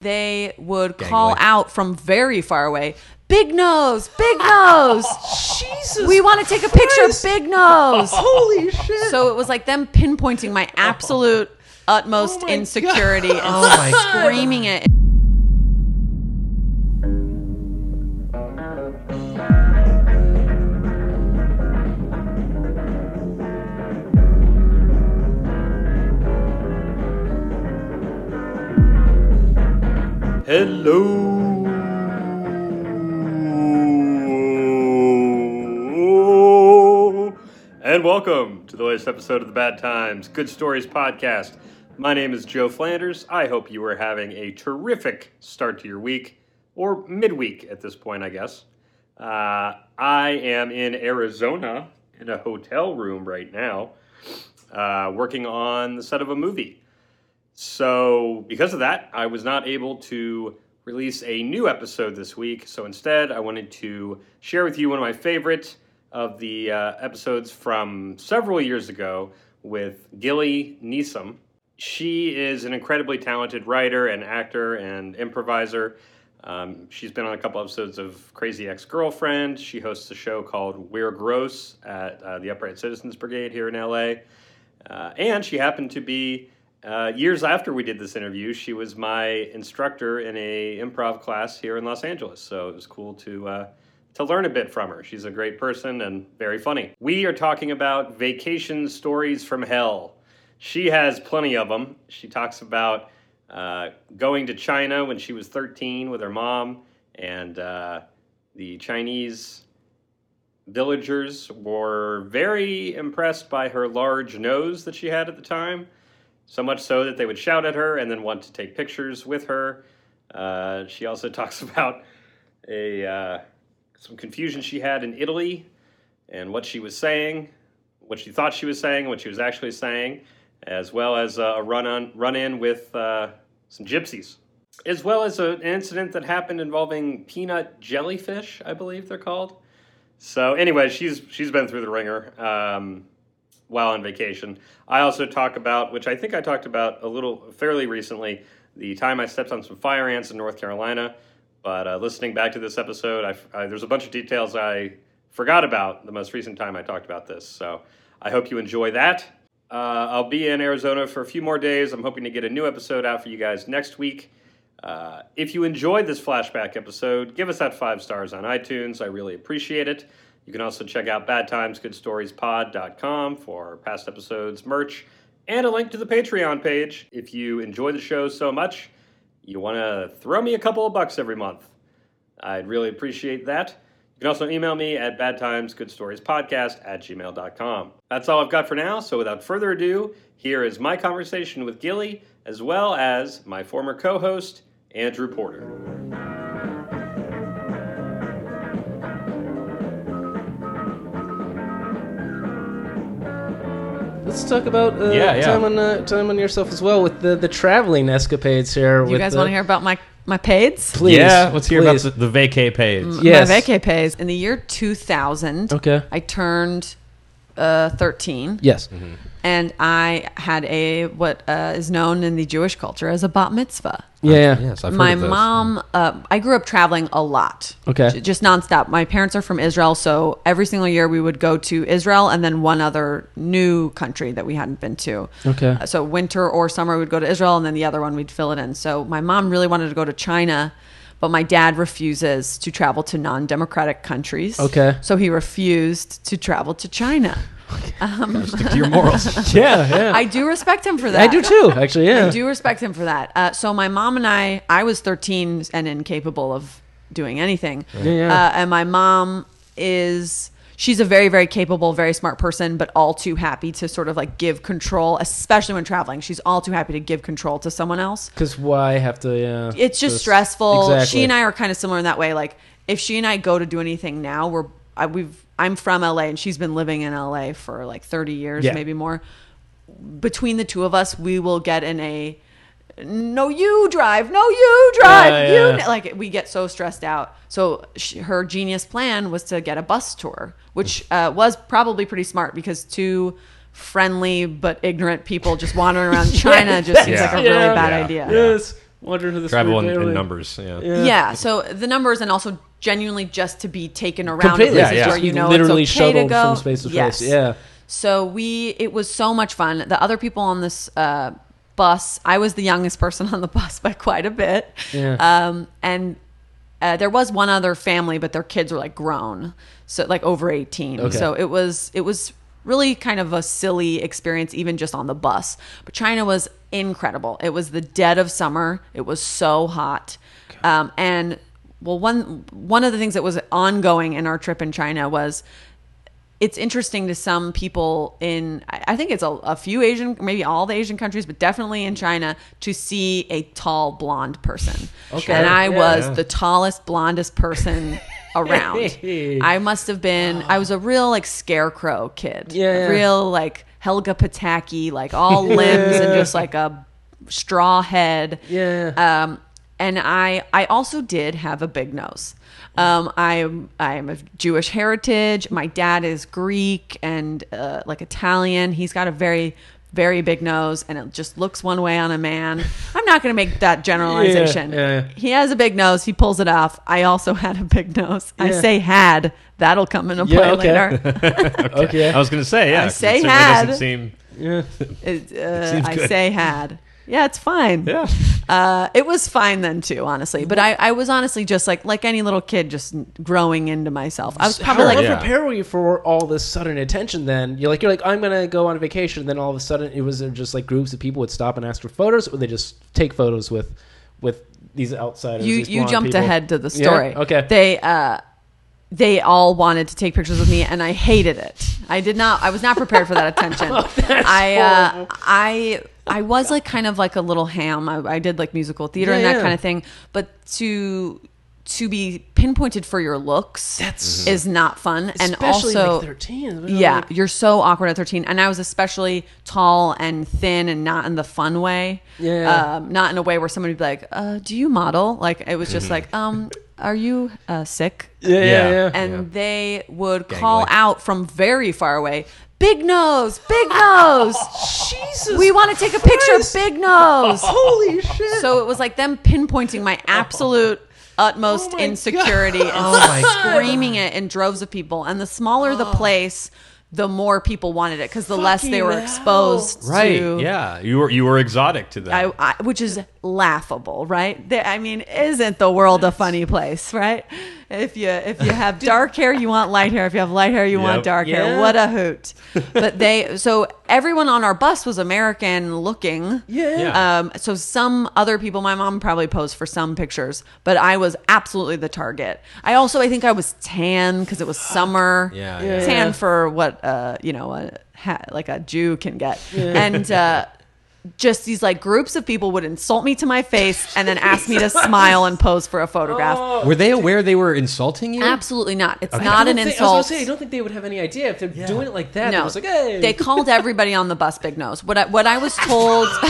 they would Gangway. call out from very far away, "Big nose, big nose." Jesus. we want to take a picture of Big Nose. Holy shit. So it was like them pinpointing my absolute utmost Oh my insecurity and Oh God. screaming it. Hello. And welcome to the latest episode of the Bad Times Good Stories podcast. My name is Joe Flanders. I hope you are having a terrific start to your week, or midweek at this point, I guess. Uh, I am in Arizona in a hotel room right now, uh, working on the set of a movie. So, because of that, I was not able to release a new episode this week. So, instead, I wanted to share with you one of my favorite of the uh, episodes from several years ago with Gilly Nissim. She is an incredibly talented writer and actor and improviser. Um, she's been on a couple episodes of Crazy Ex Girlfriend. She hosts a show called We're Gross at uh, the Upright Citizens Brigade here in LA. Uh, and she happened to be uh, years after we did this interview. She was my instructor in a improv class here in Los Angeles, so it was cool to uh, to learn a bit from her. She's a great person and very funny. We are talking about vacation stories from hell. She has plenty of them. She talks about uh, going to China when she was 13 with her mom, and uh, the Chinese villagers were very impressed by her large nose that she had at the time, so much so that they would shout at her and then want to take pictures with her. Uh, she also talks about a uh, some confusion she had in Italy and what she was saying, what she thought she was saying, what she was actually saying, as well as uh, a run on run in with uh, some gypsies, as well as a, an incident that happened involving peanut jellyfish, I believe they're called. So anyway, she's she's been through the ringer um, while on vacation. I also talk about, which I think I talked about a little fairly recently, the time I stepped on some fire ants in North Carolina. But uh, listening back to this episode, I, I, there's a bunch of details I forgot about the most recent time I talked about this. So I hope you enjoy that. Uh, I'll be in Arizona for a few more days. I'm hoping to get a new episode out for you guys next week. Uh, if you enjoyed this flashback episode, give us that five stars on iTunes. I really appreciate it. You can also check out badtimesgoodstoriespod.com for past episodes, merch, and a link to the Patreon page. If you enjoy the show so much, you want to throw me a couple of bucks every month. I'd really appreciate that. You can also email me at badtimesgoodstoriespodcast at gmail.com. That's all I've got for now, so without further ado, here is my conversation with Gilly, as well as my former co host, Andrew Porter. Let's talk about uh, Yeah, yeah. time on uh, time on yourself as well with the, the traveling escapades here. You with guys the- want to hear about my my paids? Please, yeah, let's hear please. about the, the vacay page. Yes. My vacay pays. In the year 2000, Okay. I turned uh, 13. Yes. and I had a what uh, is known in the Jewish culture as a bat mitzvah. Yeah. yeah. Yes, I've heard My of those. mom, uh, I grew up traveling a lot. Okay. J- just nonstop. My parents are from Israel, so every single year we would go to Israel and then one other new country that we hadn't been to. Okay. Uh, So winter or summer we'd go to Israel, and then the other one we'd fill it in. So my mom really wanted to go to China, but my dad refuses to travel to non-democratic countries. Okay. So he refused to travel to China. Stick to your morals. Yeah. Yeah. I do respect him for that. I do too. Actually. Yeah. I do respect him for that. Uh, so my mom and I, I was 13 and incapable of doing anything. Yeah, yeah. Uh, and my mom is, she's a very, very capable, very smart person, but all too happy to sort of like give control, especially when traveling. She's all too happy to give control to someone else. Because why have to? Yeah. It's just Just- stressful. exactly. She and I are kind of similar in that way. Like if she and I go to do anything now, we're, I, we've, I'm from LA and she's been living in LA for like 30 years, Yeah. maybe more between the two of us, we will get in a no, you drive, no, you drive, Yeah, you yeah. like we get so stressed out. So she, her genius plan was to get a bus tour, which uh, was probably pretty smart because two friendly but ignorant people just wandering around China just seems like a really Yeah. bad Yeah. idea. Yes. Wonder who the Travel in, in numbers. Yeah. Yeah. So the numbers and also genuinely just to be taken around Completely. places Yeah, yeah. where you know literally it's okay to go. from space to yes. Yeah. So we, it was so much fun. The other people on this uh, bus, I was the youngest person on the bus by quite a bit. Yeah. Um, and uh, there was one other family, but their kids were like grown, so like over eighteen. Okay. So it was it was really kind of a silly experience, even just on the bus. But China was incredible. It was the dead of summer. It was so hot, um, and well, one one of the things that was ongoing in our trip in China was it's interesting to some people in I think it's a, a few Asian, maybe all the Asian countries, but definitely in China to see a tall blonde person. Okay. And I Yeah. was Yeah. the tallest, blondest person around. I must have been. I was a real like scarecrow kid. Yeah, A yeah. real like Helga Pataki, like all limbs and just like a straw head. Yeah. Um, and I I also did have a big nose. Um, I'm I'm of Jewish heritage. My dad is Greek and uh, like Italian. He's got a very very big nose, and it just looks one way on a man. I'm not going to make that generalization. Yeah, yeah. He has a big nose. He pulls it off. I also had a big nose. I say had. That'll come into play Yeah, okay. later. Okay. I was gonna say, yeah. I 'cause it say had. Doesn't seem. yeah. It, uh, seems I good. say had. Yeah, it's fine. Yeah. Uh, it was fine then too, honestly. But I, I was honestly just like like any little kid, just growing into myself. I was probably How like, yeah. prepare were you for all this sudden attention? Then you're like, you're like, I'm gonna go on vacation. And then all of a sudden, it was just like groups of people would stop and ask for photos, or they just take photos with, with these outsiders. you these you jumped people? ahead to the Yeah? story. Okay. They uh, they all wanted to take pictures with me, and I hated it. I did not. I was not prepared for that attention. Oh, I uh, I I was like kind of like a little ham. I, I did like musical theater Yeah, and that yeah. kind of thing, but to to be pinpointed for your looks That's- is not fun and Especially also like 13. yeah Like, you're so awkward at 13 and i was especially tall and thin and not in the fun way Yeah. um, not in a way where somebody would be like uh, do you model like it was just like um are you uh, sick yeah, yeah, Yeah. yeah. and Yeah. they would call out from very far away big nose big nose Jesus. we want to take a picture of Christ. big nose Holy shit. so it was like them pinpointing my absolute utmost Oh my insecurity and Oh my God. screaming it in droves of people. And the smaller the oh. place, the more people wanted it because the less they Fucking were hell. exposed Right. to. Yeah. You were you were exotic to them. I, I, which is laughable, right? There- I mean, isn't the world a funny place, right? If you if you have dark hair, you want light hair. If you have light hair, you want Yep. dark hair. What a hoot! But they so everyone on our bus was American looking. Yeah. Yeah. Um, so some other people, my mom probably posed for some pictures, but I was absolutely the target. I also, I think I was tan because it was summer. Yeah, yeah. Tan for what, uh, you know, a, ha- like a Jew can get. And, uh, just these like groups of people would insult me to my face and then ask me to smile and pose for a photograph. Oh. were they aware they were insulting you? Absolutely not. It's I not an think- I was insult. say, I don't think they would have any idea if they're doing it like that. no, No, like, hey, they called everybody on the bus big nose. What I, what I was told,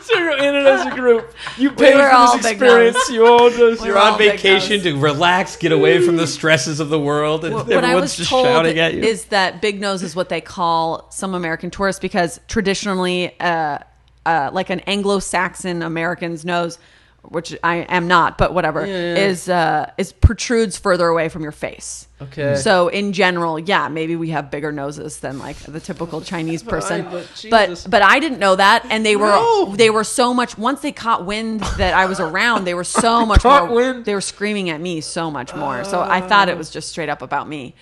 so you're in it as a group. You pay were for all this experience. You all just, you're all on vacation to relax, get away from the stresses of the world, and what everyone's I was just told shouting at you. is that big nose is what they call some American tourists because traditionally, uh, uh, like an Anglo-Saxon American's nose, which I am not, but whatever, Yeah, yeah. is uh, is protrudes further away from your face. Okay. So in general, yeah, maybe we have bigger noses than like the typical Chinese person. but but but I didn't know that, and they were No. they were so much. Once they caught wind that I was around, they were so much more. wind? They were screaming at me so much more. So I thought it was just straight up about me.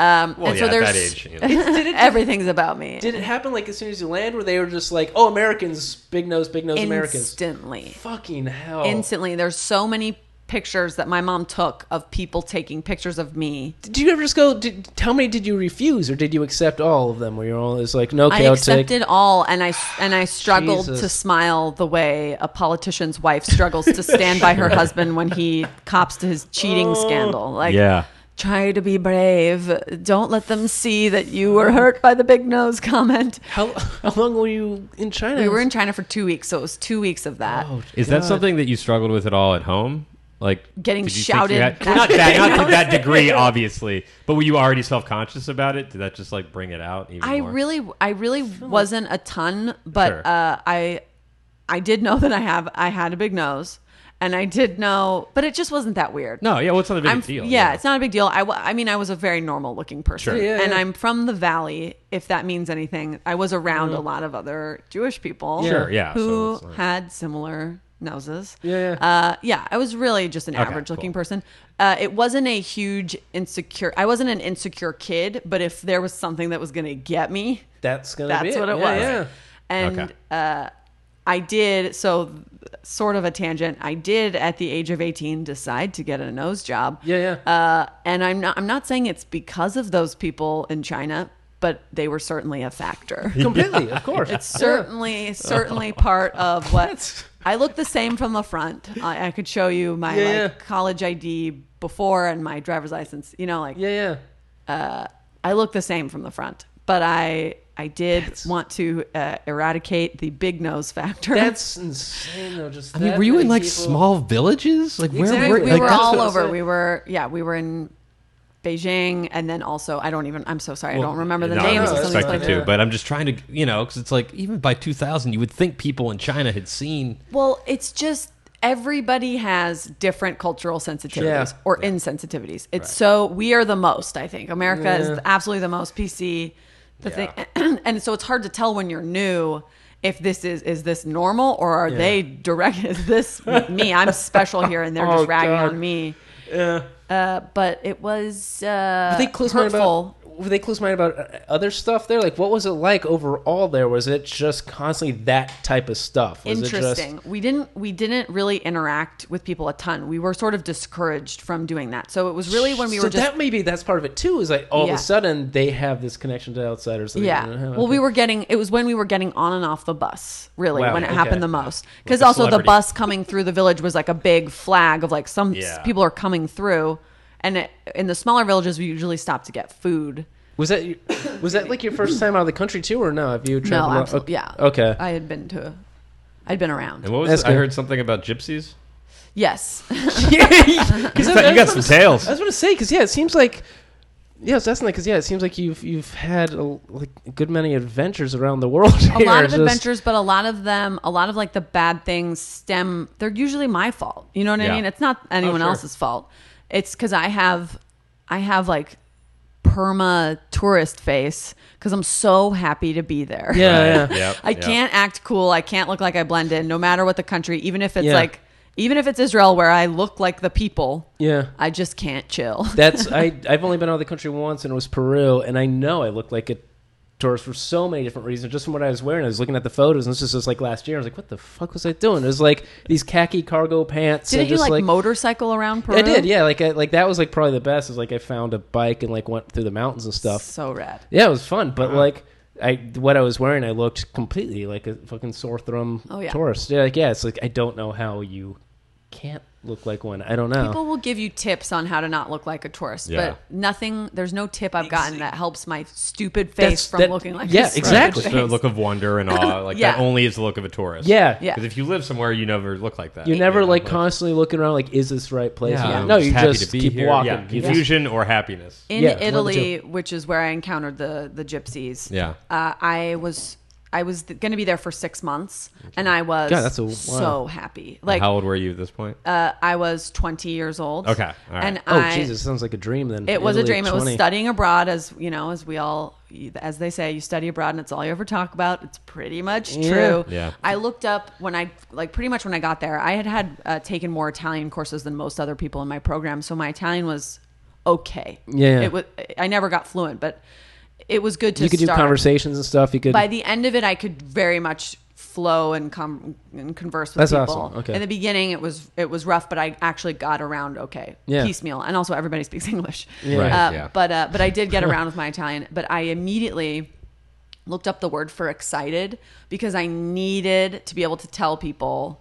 Um, well, and yeah, so at there's that age. you know. Did it, everything's about me. did it happen like as soon as you land, where they were just like, "Oh, Americans, big nose, big nose, Americans." Instantly, Fucking hell! instantly. There's so many pictures that my mom took of people taking pictures of me. Did you ever just go? Did, how many did you refuse, or did you accept all of them? Where you're all it's like, no, I okay, I'll take. accepted all, and I and I struggled to smile the way a politician's wife struggles to stand by her husband when he cops to his cheating Oh. scandal. Like, yeah. Try to be brave. Don't let them see that you were hurt by the big nose comment. How how long were you in China? We were in China for two weeks, so it was two weeks of that. Oh, Is that something that you struggled with at all at home? Like Getting did you think you shouted had- at not that, not to that degree, obviously. But were you already self conscious about it? Did that just like bring it out? Even I more? really, I really wasn't a ton, but Sure. uh, I, I did know that I have I had a big nose, and I did know, but it just wasn't that weird. No, yeah, well, it's not a big I'm, deal. Yeah, it's not a big deal. I, I mean, I was a very normal looking person, Sure. Yeah, and yeah. I'm from the valley. If that means anything, I was around a lot of other Jewish people, Sure, yeah, who it's not- had similar noses. Yeah, Uh, yeah. I was really just an average looking cool. person. Uh, it wasn't a huge insecure. I wasn't an insecure kid, but if there was something that was going to get me, That's gonna that's be it. what it Yeah, was. Yeah. And Okay. uh, I did so. Sort of a tangent. I did at the age of eighteen decide to get a nose job. Yeah, yeah. Uh, and I'm not. I'm not saying it's because of those people in China, but they were certainly a factor. Completely, of course. It's certainly certainly part of what I look the same from the front. I, I could show you my Yeah, like college ID before and my driver's license. You know, like yeah, yeah. I look the same from the front, but I I did want to uh, eradicate the big nose factor. That's insane, though. Just I mean, were you in like people- small villages? Like where Exactly. were we like, were all over. saying. We were yeah, we were in Beijing, and then also I don't even. I'm so sorry, I don't remember the no, names no, of some that's of these expected places. to, but I'm just trying to, you know, because it's like even by 2000, you would think people in China had seen. Well, it's just everybody has different cultural sensitivities Yeah. or insensitivities. It's so we are the most. I think America Yeah. is absolutely the most PC. The thing, and so it's hard to tell when you're new if this is is this normal or are they direct? Is this me? I'm special here, and they're Oh, just ragging God. on me. Yeah. Uh, but it was uh, Were they close-minded hurtful. Were they close-minded about uh, other stuff there? Like, what was it like overall? There was it just constantly that type of stuff? Was It Interesting. we didn't we didn't really interact with people a ton. We were sort of discouraged from doing that. So it was really when we just, were so just that maybe that's part of it too. Is like all Yeah. of a sudden they have this connection to outsiders. that Yeah. Well, we were getting it was when we were getting on and off the bus, really, Wow, when it okay. happened the most. Because also the bus coming through the village was like a big flag of like some Yeah. people are coming through. And it, in the smaller villages, we usually stop to get food. Was that was that like your first time out of the country too, or no? Have you traveled? a lot? absolutely, yeah. Okay. I had been to, I'd been around. And what was That's it? I good. heard something about gypsies. Yes, Because you got some tales. I was going to say because yeah, it seems like yeah, it's that's because yeah, it seems like you've you've had a, like a good many adventures around the world. a lot of just- adventures, but a lot of them, a lot of like the bad things stem. They're usually my fault. You know what I mean? It's not anyone oh, sure. else's fault. It's because I have, I have like perma tourist face because I'm so happy to be there. Yeah, yeah. Yep, I yep. can't act cool. I can't look like I blend in, no matter what the country. Even if it's Yeah. like, even if it's Israel, where I look like the people, Yeah. I just can't chill. That's I. I've only been out of the country once, and it was Peru, and I know I look like a tourist for so many different reasons. Just from what I was wearing, I was looking at the photos, and this is just like last year. I was like, "What the fuck was I doing?" It was like these khaki cargo pants. Didn't you just like, motorcycle around Peru? I did, yeah. Like, I, like that was like probably the best. Is like I found a bike and like went through the mountains and stuff. So rad. Yeah, it was fun, but uh-huh. like. I what I was wearing, I looked completely like a fucking sore thumb Oh, yeah. tourist. Yeah, like yeah, it's like I don't know how you can't look like one. I don't know. People will give you tips on how to not look like a tourist, Yeah. but nothing. There's no tip I've gotten that helps my stupid face That's- from that- looking like yeah, a stupid exactly. Just the look of wonder and awe. Like Yeah. that only is the look of a tourist. yeah, Yeah. Because if you live somewhere, you never look like that. You're never You know, like constantly looking around like, is this the right place? Yeah, I'm No, you happy just to be keep here. walking. Yeah, You just- confusion or happiness. in Yeah, one of the Italy, which is where I encountered the the gypsies. Yeah. uh, I was I was going to be there for six months, and I was God, that's a- wow. so happy. Like How old were you at this point? uh, I was 20 years old. Okay, all right. and Oh I, Jesus, sounds like a dream. Then It was a Italy dream. It was 20. studying abroad, as you know, as we all, as they say, you study abroad, and it's all you ever talk about. It's pretty much Yeah. true. Yeah. I looked up when I like pretty much when I got there. I had had uh, taken more Italian courses than most other people in my program, so my Italian was okay. Yeah. It was. I never got fluent, but it was good to. You could start. do conversations and stuff. You could. By the end of it, I could very much flow and come and converse with That's people. awesome. Okay. In the beginning, it was it was rough, but I actually got around okay, Yeah. piecemeal, and also everybody speaks English. Yeah. Right, Uh, yeah. But uh, but I did get around with my Italian. But I immediately looked up the word for excited because I needed to be able to tell people.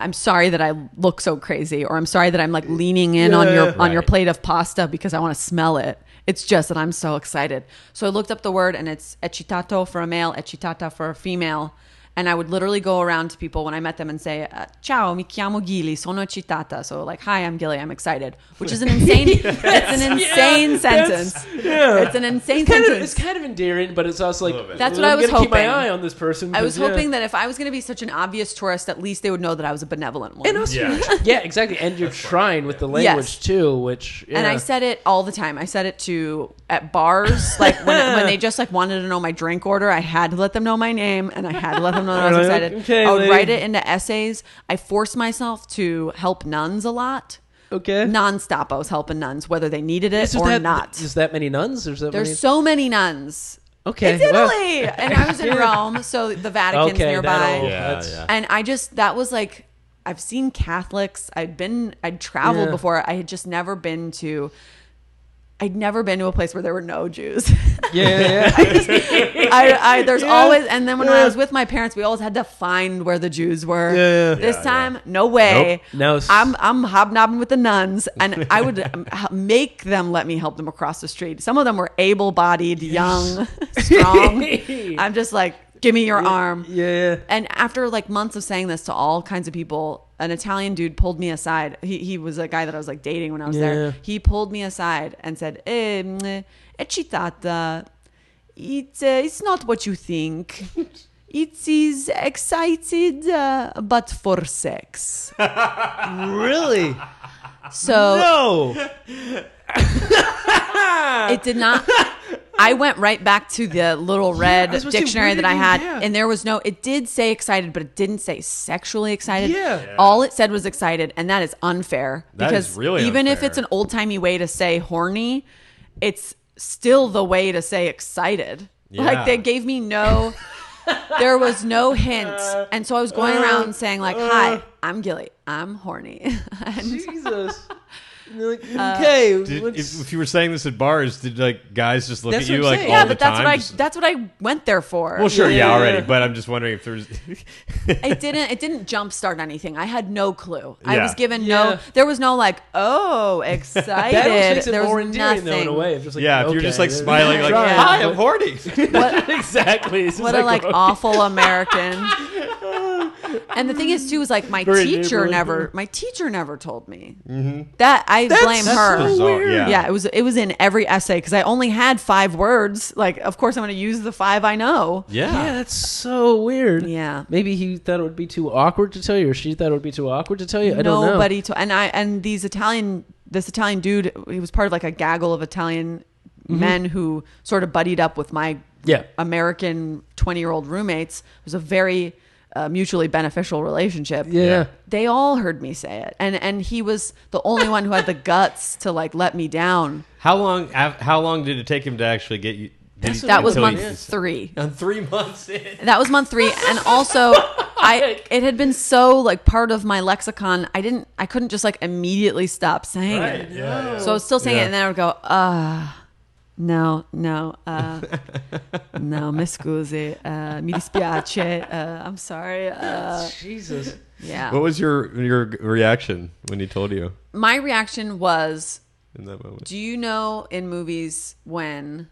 I'm sorry that I look so crazy, or I'm sorry that I'm like leaning in on your on your plate of pasta because I want to smell it. It's just that I'm so excited. So I looked up the word, and it's eccitato for a male, eccitata for a female, And I would literally go around to people when I met them and say, uh, "Ciao, mi chiamo Gili, sono eccitata." So like, "Hi, I'm Gilly, I'm excited," which is an insane. It's an insane sentence. Yeah. It's an insane Kind of, sentence. it's kind of endearing, but it's also like little bit. That's what I'm I was gonna Keep my hoping. eye on this person. I was 'cause, yeah. hoping that if I was going to be such an obvious tourist, at least they would know that I was a benevolent one. And also, Yeah. yeah, exactly. And you're trying with the language Yes. too, which And I said it all the time. I said it to at bars, like when, when they just like wanted to know my drink order. I had to let them know my name, and I had to let them know that I was like, excited. "Okay, I would lady." write it into essays. I forced myself to help nuns a lot, okay. nonstop. I was helping nuns, whether they needed it Is there or that, not. Is that many nuns? There's that There's many? so many nuns. okay. It's well, Italy, and I was in Rome, so the Vatican's Okay, nearby. Yeah, yeah. and I just that was like I've seen Catholics. I'd been I'd traveled Yeah. before. I had just never been to. I'd never been to a place where there were no Jews. Yeah, yeah. I, I there's Yeah. always and then when I was with my parents, we always had to find where the Jews were. Yeah, yeah. This Yeah, time, no way. Nope. No. I'm I'm hobnobbing with the nuns, and I would um, make them let me help them across the street. Some of them were able-bodied, young, strong. I'm just like, give me your arm. yeah. And after like months of saying this to all kinds of people, an Italian dude pulled me aside. He, he was a guy that I was like dating when I was Yeah. there. He pulled me aside and said, eh, mm, eccitata. It's, uh, it's not what you think. It is excited, uh, but for sex. Really? So No. it did not. I went right back to the little red I was gonna say, dictionary that I had, yeah. and there was no. It did say excited, but it didn't say sexually excited. Yeah. Yeah. All it said was excited, and that is unfair. That because is really even if it's an old timey way to say horny, it's still the way to say excited. Yeah. Like they gave me no. there was no hint, and so I was going Uh, around saying like, "Hi, I'm Gilly. I'm horny." and Jesus. And they're like, Uh, okay. Did, if, if you were saying this at bars, did like guys just look at you what I'm like saying. all yeah, the but that's time? what I Just- that's what I went there for. well, sure, yeah, Yeah. already. But I'm just wondering if there's. it didn't it didn't jumpstart anything. I had no clue. I was given Yeah. no there was no like, oh, excited. that almost makes it there was more endearing nothing. though in a way. just like, yeah, if you're just like smiling, like, trying, "Hi, I'm horny." What, exactly. It's just What a like okay. awful American. And the thing is too is like my Very teacher neighborly. never my teacher never told me. That I blame that's her. so weird. Yeah. yeah, it was it was in every essay because I only had five words. Like, of course, I'm going to use the five I know. Yeah. Yeah, that's so weird. Yeah. Maybe he thought it would be too awkward to tell you, or she thought it would be too awkward to tell you. I don't know. Nobody to and I and these Italian this Italian dude he was part of like a gaggle of Italian Mm-hmm. men who sort of buddied up with my Yeah. American 20 year old roommates. It was a very uh, mutually beneficial relationship. Yeah. Yeah. They all heard me say it. And and he was the only one who had the guts to like let me down. How long? How long did it take him to actually get you? Did That was month he- 3. On three months in. That was month three, and also I it had been so like part of my lexicon. I didn't, I couldn't just like immediately stop saying it. Yeah. So I was still saying Yeah. it, and then I would go, uh no, no, uh, no, mi scusi, uh, mi dispiace, uh, I'm sorry. Uh, Jesus. yeah. What was your your reaction when he told you My reaction was, in that moment? do you know in movies when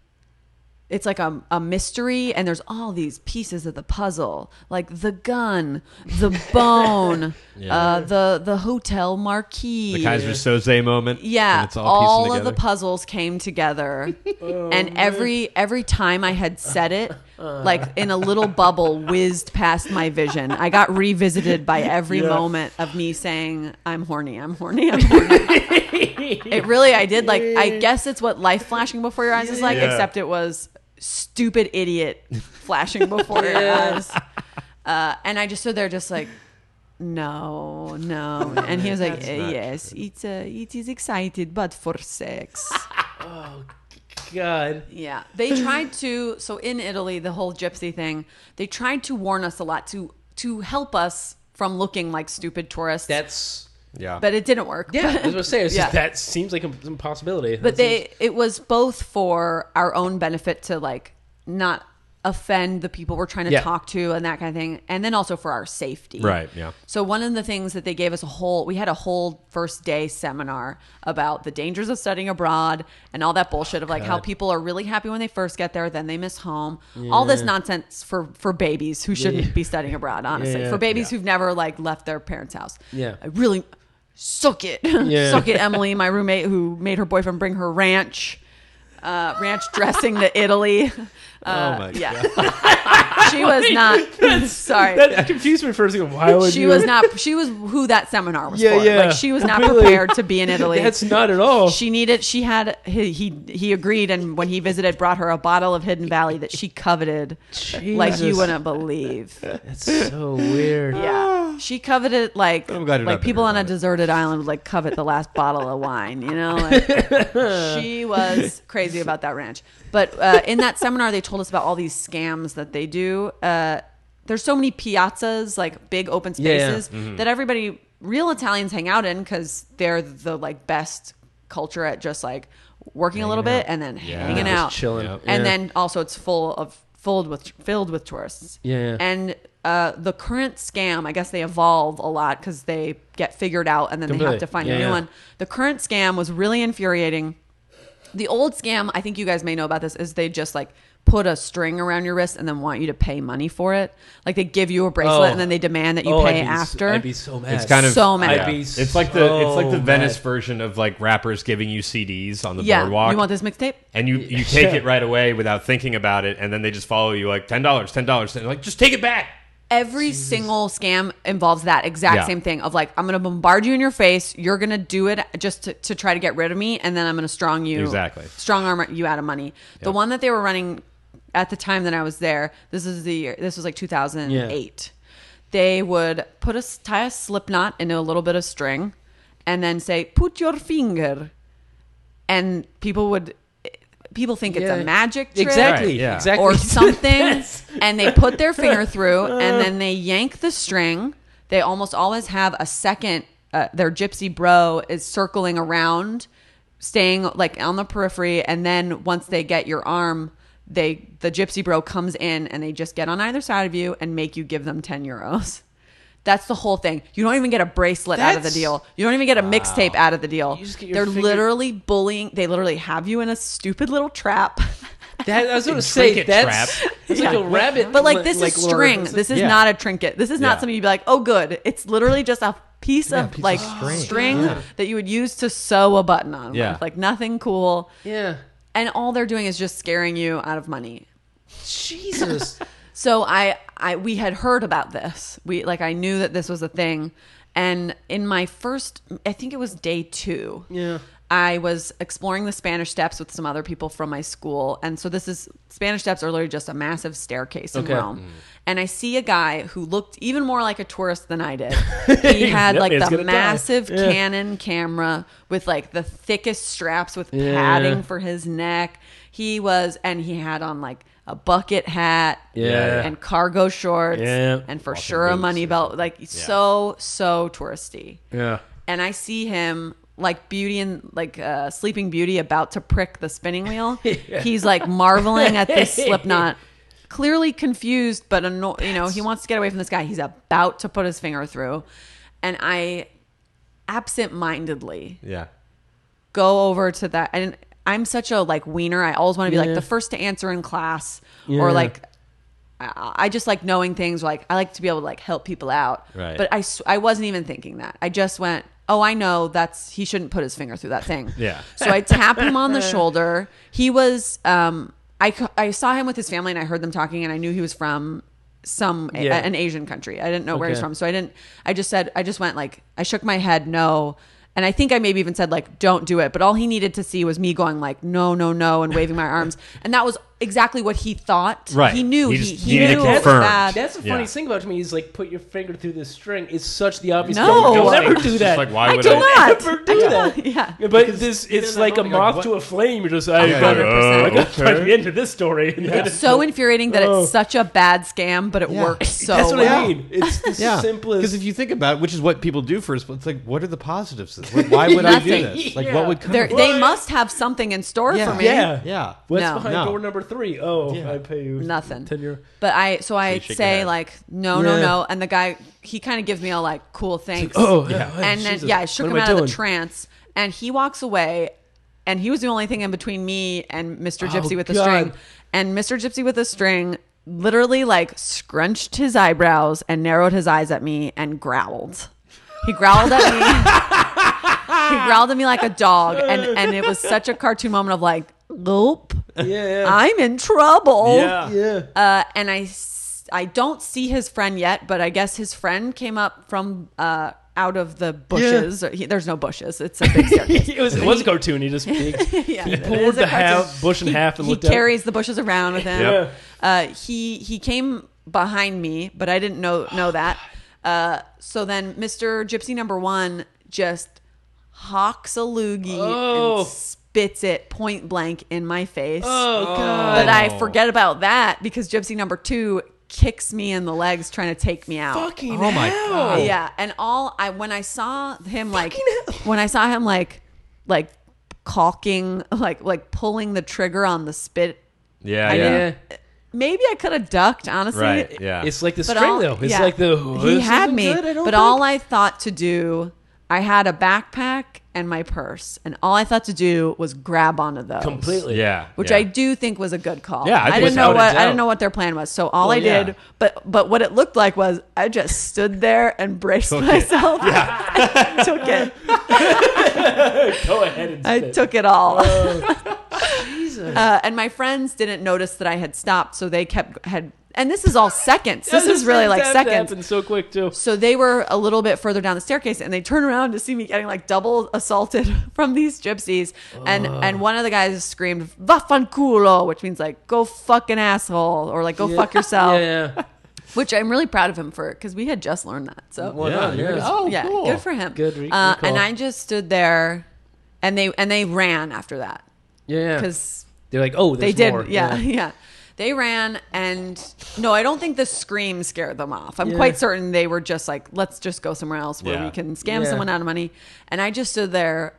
it's like a, a mystery and there's all these pieces of the puzzle like the gun the bone Yeah. uh, the the hotel marquee The Keyser Söze moment. yeah it's all, all, of the puzzles came together Oh, and every every time i had said it like in a little bubble whizzed past my vision. I got revisited by every Yeah. moment of me saying i'm horny i'm horny i'm horny. It really i did like i guess it's what life flashing before your eyes is like Yeah. except it was stupid idiot flashing before your eyes. Uh, and i just stood there just like no no. And he was like That's "Uh, yes it's uh, it is excited but for sex. Oh, God. yeah they tried to so in italy the whole gypsy thing they tried to warn us a lot to to help us from looking like stupid tourists That's. Yeah. but it didn't work Yeah, I was going to say, it's Yeah. just, that seems like an impossibility. but That seems- they it was both for our own benefit to like not offend the people we're trying to Yeah. talk to and that kind of thing. And then also for our safety. Right, yeah. So one of the things that they gave us a whole we had a whole first day seminar about the dangers of studying abroad and all that bullshit of like how people are really happy when they first get there, then they miss home. All this nonsense for for babies who shouldn't be studying abroad, honestly. Yeah. For babies who've never like left their parents' house. Yeah. I really suck it. Yeah. suck it, Emily, my roommate who made her boyfriend bring her ranch. Uh, ranch dressing to Italy. Uh, oh my yeah. she was not sorry. That confused me for a second. Why would she you? was not she was who that seminar was Yeah, for. yeah. Like she was not Completely. prepared to be in Italy. That's not at all. she needed she had he, he he agreed and when he visited brought her a bottle of Hidden Valley that she coveted like you wouldn't believe. That's so weird. Yeah. She coveted like like people on a it. deserted island would like covet the last bottle of wine, you know? Like, she was crazy about that ranch. But uh, in that seminar they told us about all these scams that they do. Uh, there's so many piazzas, like big open Yeah, yeah. spaces that everybody real Italians hang out in cuz they're the like best culture at just like working a little bit and then hanging Just out chilling. Yep. and Yeah. then also it's full of filled with filled with tourists. Yeah. And uh, the current scam, I guess they evolve a lot because they get figured out and then they have to find Yeah, a new yeah. one. The current scam was really infuriating. The old scam, I think you guys may know about this, is they just like put a string around your wrist and then want you to pay money for it. Like they give you a bracelet Oh. and then oh. they demand that you Oh, pay I'd be, after. I'd be so mad. It's kind of So mad. I'd be It's like the it's like the Venice mad. version of like rappers giving you CDs on the yeah, boardwalk. you want this mixtape? and you you take Yeah. it right away without thinking about it, and then they just follow you like ten dollars, ten dollars, like just take it back. Every single scam involves that exact Yeah. same thing of like I'm gonna bombard you in your face. You're gonna do it just to, to try to get rid of me, and then I'm gonna strong you Exactly. strong arm you out of money. The one that they were running at the time that I was there. This is the year. This was like 2008. They would put a tie a slip knot into a little bit of string, and then say "put your finger," and people would. People think it's Yeah. a magic trick Exactly. Right, yeah. Exactly. or something Yes. and they put their finger through and then they yank the string they almost always have a second uh, their gypsy bro is circling around staying like on the periphery and then once they get your arm they the gypsy bro comes in and they just get on either side of you and make you give them 10 euros that's the whole thing. You don't even get a bracelet out of the That's- deal. You don't even get a mixtape out of the deal. You just get your They're finger- literally bullying. They literally have you in a stupid little trap. That, I was going to say Trinket that's trap. it's like a rabbit. But like li- this is lure. string. It's- This is Yeah. not a trinket. This is not Yeah. something you'd be like, oh, good. It's literally just a piece of piece of like string. string, Yeah. that you would use to sew a button on. Yeah. with. like nothing cool. yeah. And all they're doing is just scaring you out of money. Jesus. So I, I, we had heard about this. We like I knew that this was a thing, and in my first, I think it was day two. Yeah. I was exploring the Spanish Steps with some other people from my school, and so this is Spanish Steps are literally just a massive staircase in Okay. Rome. And I see a guy who looked even more like a tourist than I did. He had Yep, like he's the massive Yeah. Canon camera with like the thickest straps with Yeah. padding for his neck. He was, and he had on like a bucket hat Yeah. and cargo shorts Yeah. and for Walking sure a money or belt. Like so, so touristy Yeah. and I see him like Beauty and like uh, Sleeping Beauty about to prick the spinning wheel. He's like marveling at this slip knot, clearly confused, but anno- you know he wants to get away from this guy. He's about to put his finger through, and I absent-mindedly Yeah. go over to that and i'm such a like wiener i always want to be Yeah. like the first to answer in class Yeah. or like I, I just like knowing things like i like to be able to like help people out Right. but i s- i wasn't even thinking that i just went oh i know that's he shouldn't put his finger through that thing Yeah. so i tap him on the shoulder he was um I, I saw him with his family and i heard them talking and i knew he was from some a- an asian country i didn't know where he's from so I didn't. I just said. I just went like. I shook my head no, and I think I maybe even said like, "Don't do it." But all he needed to see was me going like, "No, no, no," and waving my arms, and that was exactly what he thought. Right. He knew. He He, just he, needed knew it it bad. That's the Yeah. funniest thing about me is like put your finger through this string. It's such the obvious. No. thing. Don't Like, ever it's do that. like, why I would do I- not. Never do that. yeah. But this, it's like a I'm moth like, to a flame. You're just, I Yeah, gotta, yeah, oh, I gotta okay. find the end of this story. And then It's so infuriating that Oh. it's such a bad scam, but it Yeah. works so That's what well. I mean. It's the Yeah. simplest. Because if you think about it, which is what people do first, but it's like, what are the positives? Why would I do this? Like, what would come? They're, of it? they must have something in store for me. yeah, Yeah. What's behind door number three. Oh, Yeah. I pay you Nothing. Ten euro. But I so I shake your say head. like no no Yeah. no, and the guy he kind of gives me a like cool thanks. Oh, Yeah. yeah. and then Jesus. yeah, I shook What him am I out of the doing? trance, and he walks away, and he was the only thing in between me and Mr. Oh, Gypsy Oh, with the God. string, and Mr. Gypsy with the string literally like scrunched his eyebrows and narrowed his eyes at me and growled. He growled at me. he growled at me like a dog, and and it was such a cartoon moment of like, nope, Yeah, yeah. I'm in trouble. Yeah. yeah. Uh, and I, s- I don't see his friend yet, but I guess his friend came up from uh, out of the bushes. Or he, there's no bushes. It's a big staircase. it was it was a cartoon. He just he, Yeah, he it pulled is a the half bush in he, half and he looked up. carries the bushes around with him. Yep. Uh, he he came behind me, but I didn't know know that. Uh, so then Mr. Gypsy number one just hawks a loogie Oh. and spits it point blank in my face. Oh, oh god. But I forget about that because Gypsy number two kicks me in the legs trying to take me out. Fucking Oh my hell. God. Yeah, and all I when I saw him like when I saw him like like caulking like like pulling the trigger on the spit. Yeah, I yeah. didn't- Maybe I could have ducked, honestly. Right. Yeah. It's like the But string all, though. It's yeah. like the he this had isn't me, good, I don't but think. all I thought to do, I had a backpack and my purse, and all I thought to do was grab onto those completely. yeah. which yeah. I do think was a good call. Yeah, I I, didn't know what I didn't know what their plan was. So all Well, I did, yeah. but but what it looked like was I just stood there and braced Took it. myself. Yeah, took it. Go ahead and I spit. took it all. Jesus. Uh, and my friends didn't notice that I had stopped, so they kept had. And this is all seconds. This is really like seconds. happened so quick too. So they were a little bit further down the staircase, and they turn around to see me getting like double assaulted from these gypsies. And and one of the guys screamed "Vaffanculo," which means like "Go fucking asshole" or like "Go fuck yourself." Yeah, yeah. Which I'm really proud of him for because we had just learned that. So Well Yeah, done, you're- yeah. oh, yeah, cool. good for him. Good re- uh, and I just stood there, and they and they ran after that Yeah, yeah. because They're like, oh, they did. more. Yeah, yeah. They ran, and no, I don't think the scream scared them off. I'm Yeah. quite certain they were just like, let's just go somewhere else where Yeah. we can scam Yeah. someone out of money. And I just stood there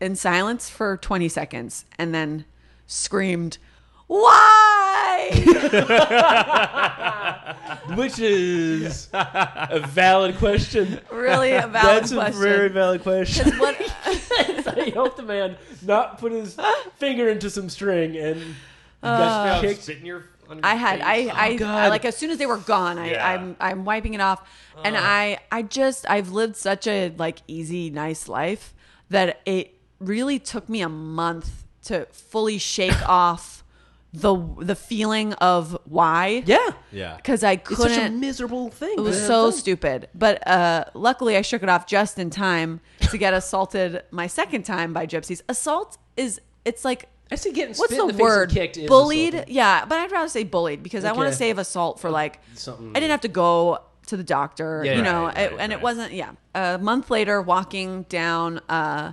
in silence for 20 seconds and then screamed, Why? Which is a valid question. really a valid That's question. a very valid question. 'Cause what, I hope the man not put his finger into some string and Uh, got. Spit in your- your I had face. I I, God. I like as soon as they were gone, I, Yeah. I'm I'm wiping it off, and I I just I've lived such a like easy nice life that it really took me a month to fully shake off the the feeling of why Yeah. Yeah. because I It's such a couldn't. miserable thing. It was man. so stupid, but uh, luckily I shook it off just in time to get assaulted my second time by gypsies. Assault is it's like I see getting what's the the word? kicked is bullied? Yeah, but I'd rather say bullied because I want to Okay. save assault for like Something- I didn't have to go to the doctor, Yeah, you know, right, it- right, and it right. wasn't. Yeah, a month later, walking down, uh,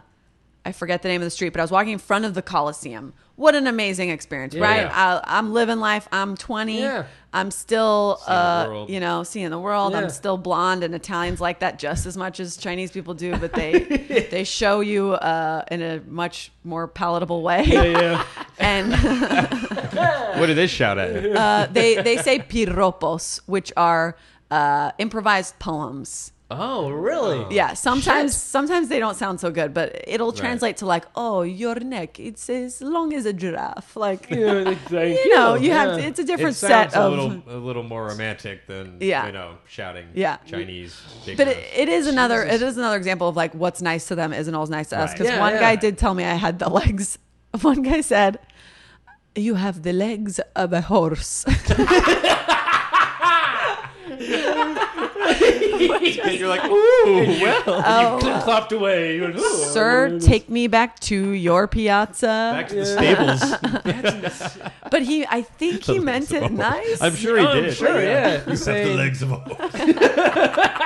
I forget the name of the street, but I was walking in front of the Coliseum. What an amazing experience, Yeah. right? I, I'm living life. I'm 20. Yeah. I'm still, uh, you know, seeing the world. Yeah. I'm still blonde, and Italians like that just as much as Chinese people do, but they they show you uh, in a much more palatable way. Yeah, yeah. And What do they shout at uh, they they say piropos, which are uh, improvised poems. Oh, really? Oh. Yeah, sometimes Shit. sometimes they don't sound so good, but it'll translate to like, oh, your neck, it's as long as a giraffe. Like, Yeah, thank you know, you Yeah. have to, it's a different it sounds set of. a little a little more romantic than Yeah. you know shouting Yeah. Chinese. but it, digners. it is another it is another example of like what's nice to them isn't always nice to us Right. because Yeah, one yeah. guy did tell me I had the legs. One guy said, "You have the legs of a horse." you're like, ooh, well, oh, Clip clopped away. You went, "Ooh, sir, take me back to your piazza. back to the stables. But he, I think he meant it nice. I'm sure he Oh, I'm did. sure, yeah. You have Saying- the legs of a horse.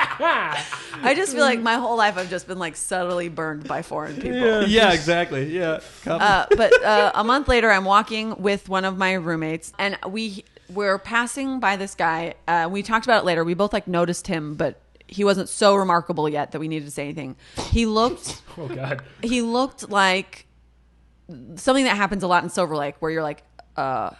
I just feel like my whole life I've just been like subtly burned by foreign people. yeah, exactly. Yeah. Uh, but uh, a month later, I'm walking with one of my roommates, and we we're passing by this guy. Uh, we talked about it later. We both like noticed him, but he wasn't so remarkable yet that we needed to say anything. He looked Oh God. he looked like something that happens a lot in Silver Lake, where you're like, uh,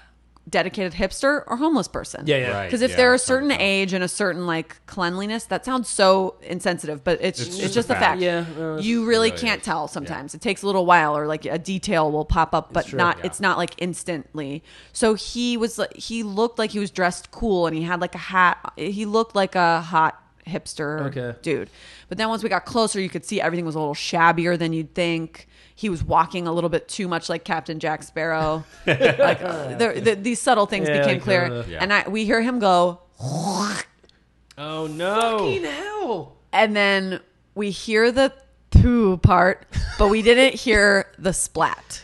dedicated hipster or homeless person. Yeah, yeah. Right. Because if yeah, they're a it's hard to certain tell. age and a certain like cleanliness, that sounds so insensitive, but it's It's it's, just just a a fact. fact. Yeah, no, it's- you really really can't is. tell sometimes. It takes a little while, or like a detail will pop up, but true. not. Yeah. It's not like instantly. So he was. like He looked like he was dressed cool, and he had like a hat. He looked like a hot hipster Okay. dude. But then once we got closer, you could see everything was a little shabbier than you'd think. He was walking a little bit too much like Captain Jack Sparrow. like uh, the, the, these subtle things Yeah, became clear, uh, Yeah. and I we hear him go, Oh no! Fucking hell. and then we hear the poo part, but we didn't hear the splat.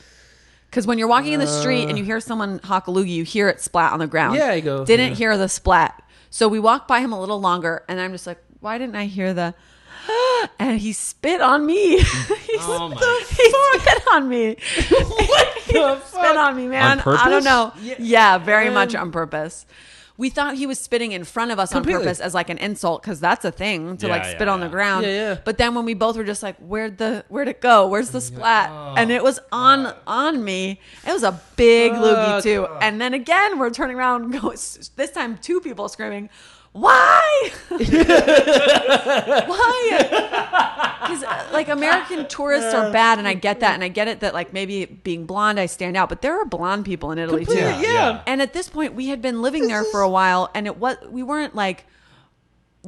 Because when you're walking in the street and you hear someone hawk a loogie, you hear it splat on the ground. Yeah, you go, Didn't yeah. hear the splat. So we walked by him a little longer, and I'm just like, why didn't I hear the? And he spit on me. he Oh my he spit on me. he the spit on me, man. I purpose? don't know. Yeah. Yeah, very Man. much on purpose. We thought he was spitting in front of us Completely. on purpose as like an insult because that's a thing to Yeah, like yeah, spit on the ground. Yeah, yeah. But then when we both were just like, where'd the where'd it go? Where's the splat? Oh, and it was on on me. It was a big loogie Oh, too. God. And then again, we're turning around and go. This time, two people screaming, "Why? Why?" Because like American tourists are bad, and I get that, and I get it that like maybe being blonde, I stand out, but there are blonde people in Italy too. Completely, yeah. And at this point, we had been living there for a while, and it was we weren't like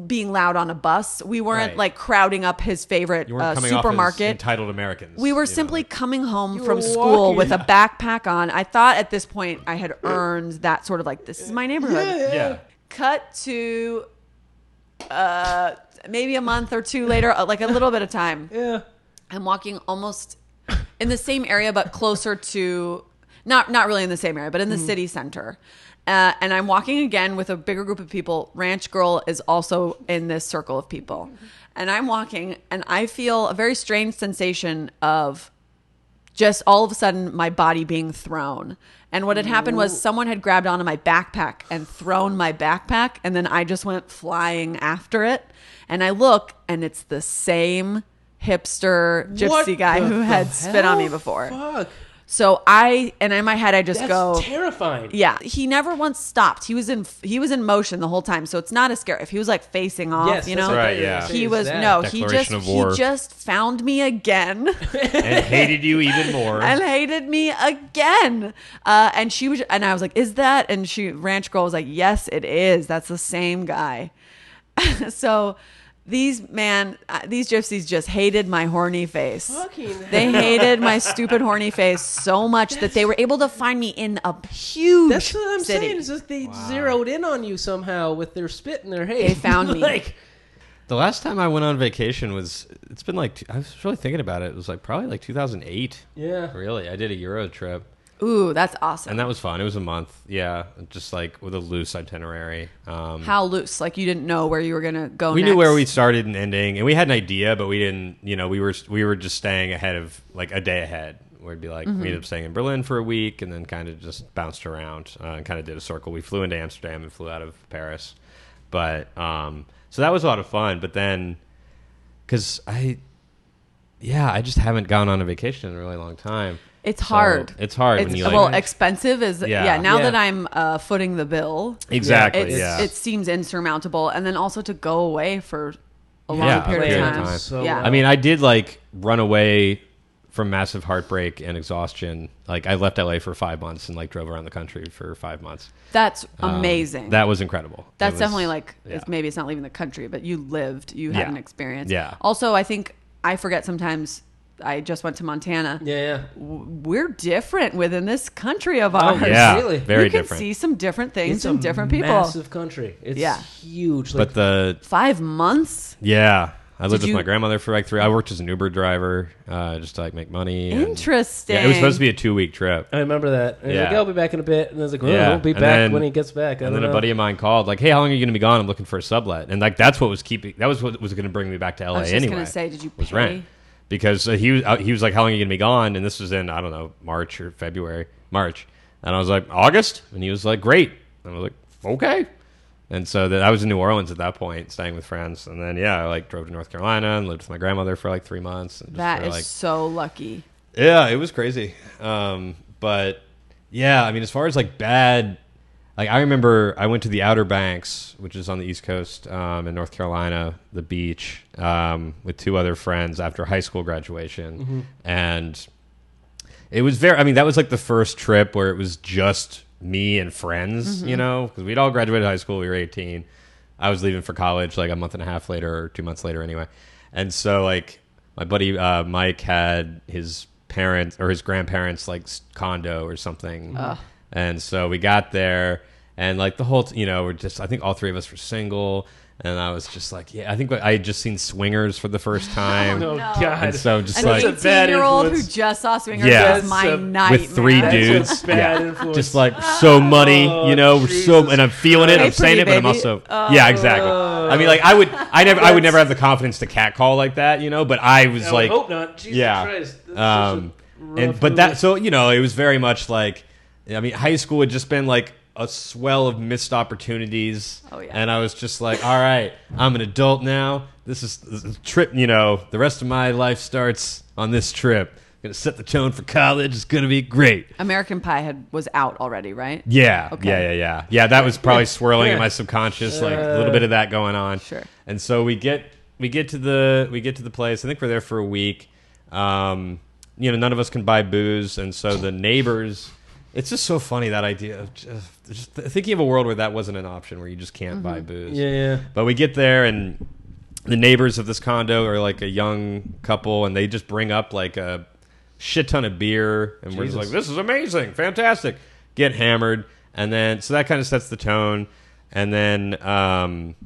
being loud on a bus. We weren't Right. like crowding up his favorite You weren't uh, coming off as supermarket. entitled Americans. We were you know, simply like- coming home from were school walking. with a backpack on. I thought at this point I had earned that sort of like this is my neighborhood. yeah. Cut to uh maybe a month or two later, uh, like a little bit of time. Yeah. I'm walking almost in the same area, but closer to not not really in the same area, but in the city center. Uh, and I'm walking again with a bigger group of people. Ranch Girl is also in this circle of people, and I'm walking, and I feel a very strange sensation of just all of a sudden my body being thrown. And what had happened was someone had grabbed onto my backpack and thrown my backpack, and then I just went flying after it. And I look, and it's the same hipster gypsy What guy who had spit on me before. Fuck. So I, and in my head, I just That's go, terrifying. yeah. He never once stopped. He was in, he was in motion the whole time. So it's not as scary. If he was like facing off, Yes, you know, what Right, yeah. he was that. no, he just Declaration of war. he just found me again. and hated you even more. and hated me again. Uh, and she was, and I was like, "Is that?" And she, Ranch Girl, was like, "Yes, it is. That's the same guy." so these man, uh, these gypsies just hated my horny face. Fucking They hated my stupid horny face so much that they were able to find me in a huge That's what I'm city. saying. Is just they zeroed in on you somehow with their spit in their hate. They found me. like, The last time I went on vacation was it's been like I was really thinking about it. It was like probably like 2008. yeah. Really, I did a Euro trip, Ooh, that's awesome. and that was fun. It was a month, yeah, just like with a loose itinerary. Um, How loose? Like you didn't know where you were gonna go. we next. knew where we started and ending, and we had an idea, but we didn't. You know, we were we were just staying ahead of like a day ahead. We'd be like, we ended up staying in Berlin for a week, and then kind of just bounced around uh, and kind of did a circle. We flew into Amsterdam and flew out of Paris, but um, so that was a lot of fun. But then, because I, yeah, I just haven't gone on a vacation in a really long time. It's So hard. it's hard It's, when you like well, expensive is yeah. Yeah. now Yeah. that I'm uh, footing the bill, exactly, it's, yeah. it seems insurmountable. And then also to go away for a long Yeah, period, period of of time. time. So yeah. I mean, I did like run away from massive heartbreak and exhaustion. Like I left LA for five months and like drove around the country for five months. That's Um, amazing. That was incredible. That's was- definitely like yeah. it's, maybe it's not leaving the country, but you lived, you had Yeah. an experience. Yeah. Also, I think I forget sometimes. I just went to Montana. Yeah, yeah. We're different within this country of ours. Oh, ours. yeah, Really? very you can different. see some different things It's from a different people. Massive country. It's Yeah. huge. Like, but the Five months. yeah, I lived with you- my grandmother for like three. I worked as an Uber driver uh, just to like make money. and- Interesting. Yeah, it was supposed to be a two week trip. I remember that. And he's like, Yeah. I'll be back in a bit. And I was like, well, Yeah. he'll be And back then- when he gets back. I And don't then a buddy of mine called, like, "Hey, how long are you going to be gone? I'm looking for a sublet." And like that's what was keeping. That was what was going to bring me back to LA I was just anyway. gonna say, did you was pay? rent because uh, he was uh, he was like, "How long are you going to be gone?" And this was in I don't know March or February, March, and I was like, "August," and he was like, "Great," and I was like, "Okay." And so that I was in New Orleans at that point, staying with friends, and then yeah, I like drove to North Carolina and lived with my grandmother for like three months. And just That for, like so lucky. yeah, it was crazy. Um, but yeah, I mean, as far as like bad like I remember I went to the Outer Banks, which is on the East Coast um, in North Carolina, the beach, um, with two other friends after high school graduation, and it was very. I mean, that was like the first trip where it was just me and friends, you know, because we'd all graduated high school. We were eighteen. I was leaving for college like a month and a half later, or two months later, anyway. And so, like, my buddy uh, Mike had his parents or his grandparents like condo or something, and so we got there, and like the whole, t- you know, we're just. I think all three of us were single, and I was just like, yeah, I think I had just seen Swingers for the first time. Oh No. God. And so just An like That's a bad 18 year old who just saw Swingers Yeah. was my a- nightmare. with three That's a dudes, bad yeah, influence. just like so money, Oh, you know, we're so, and I'm feeling it. Hey, I'm saying pretty it, but I'm also, Oh. yeah, exactly. I mean, like I would, I never, I would never have the confidence to catcall like that, you know. But I was I like, would hope not. Jesus yeah. Christ. That's such a um, and rough but that so you know it was very much like I mean high school had just been like a swell of missed opportunities. Oh, yeah. And I was just like, all right, I'm an adult now. This is, a trip. You know, the rest of my life starts on this trip. I'm Gonna set the tone for college. It's gonna be great. American Pie had was out already, right? Yeah, Okay. yeah, yeah, yeah. Yeah, that was probably swirling in my subconscious, like a little bit of that going on. Sure. And so we get we get to the we get to the place. I think we're there for a week. Um, you know, none of us can buy booze, and so the neighbors. It's just so funny that idea of just, just thinking of a world where that wasn't an option, where you just can't buy booze. Yeah, yeah. But we get there and the neighbors of this condo are like a young couple and they just bring up like a shit ton of beer and we're just like Jesus. this is amazing, fantastic. Get hammered and then so that kind of sets the tone and then um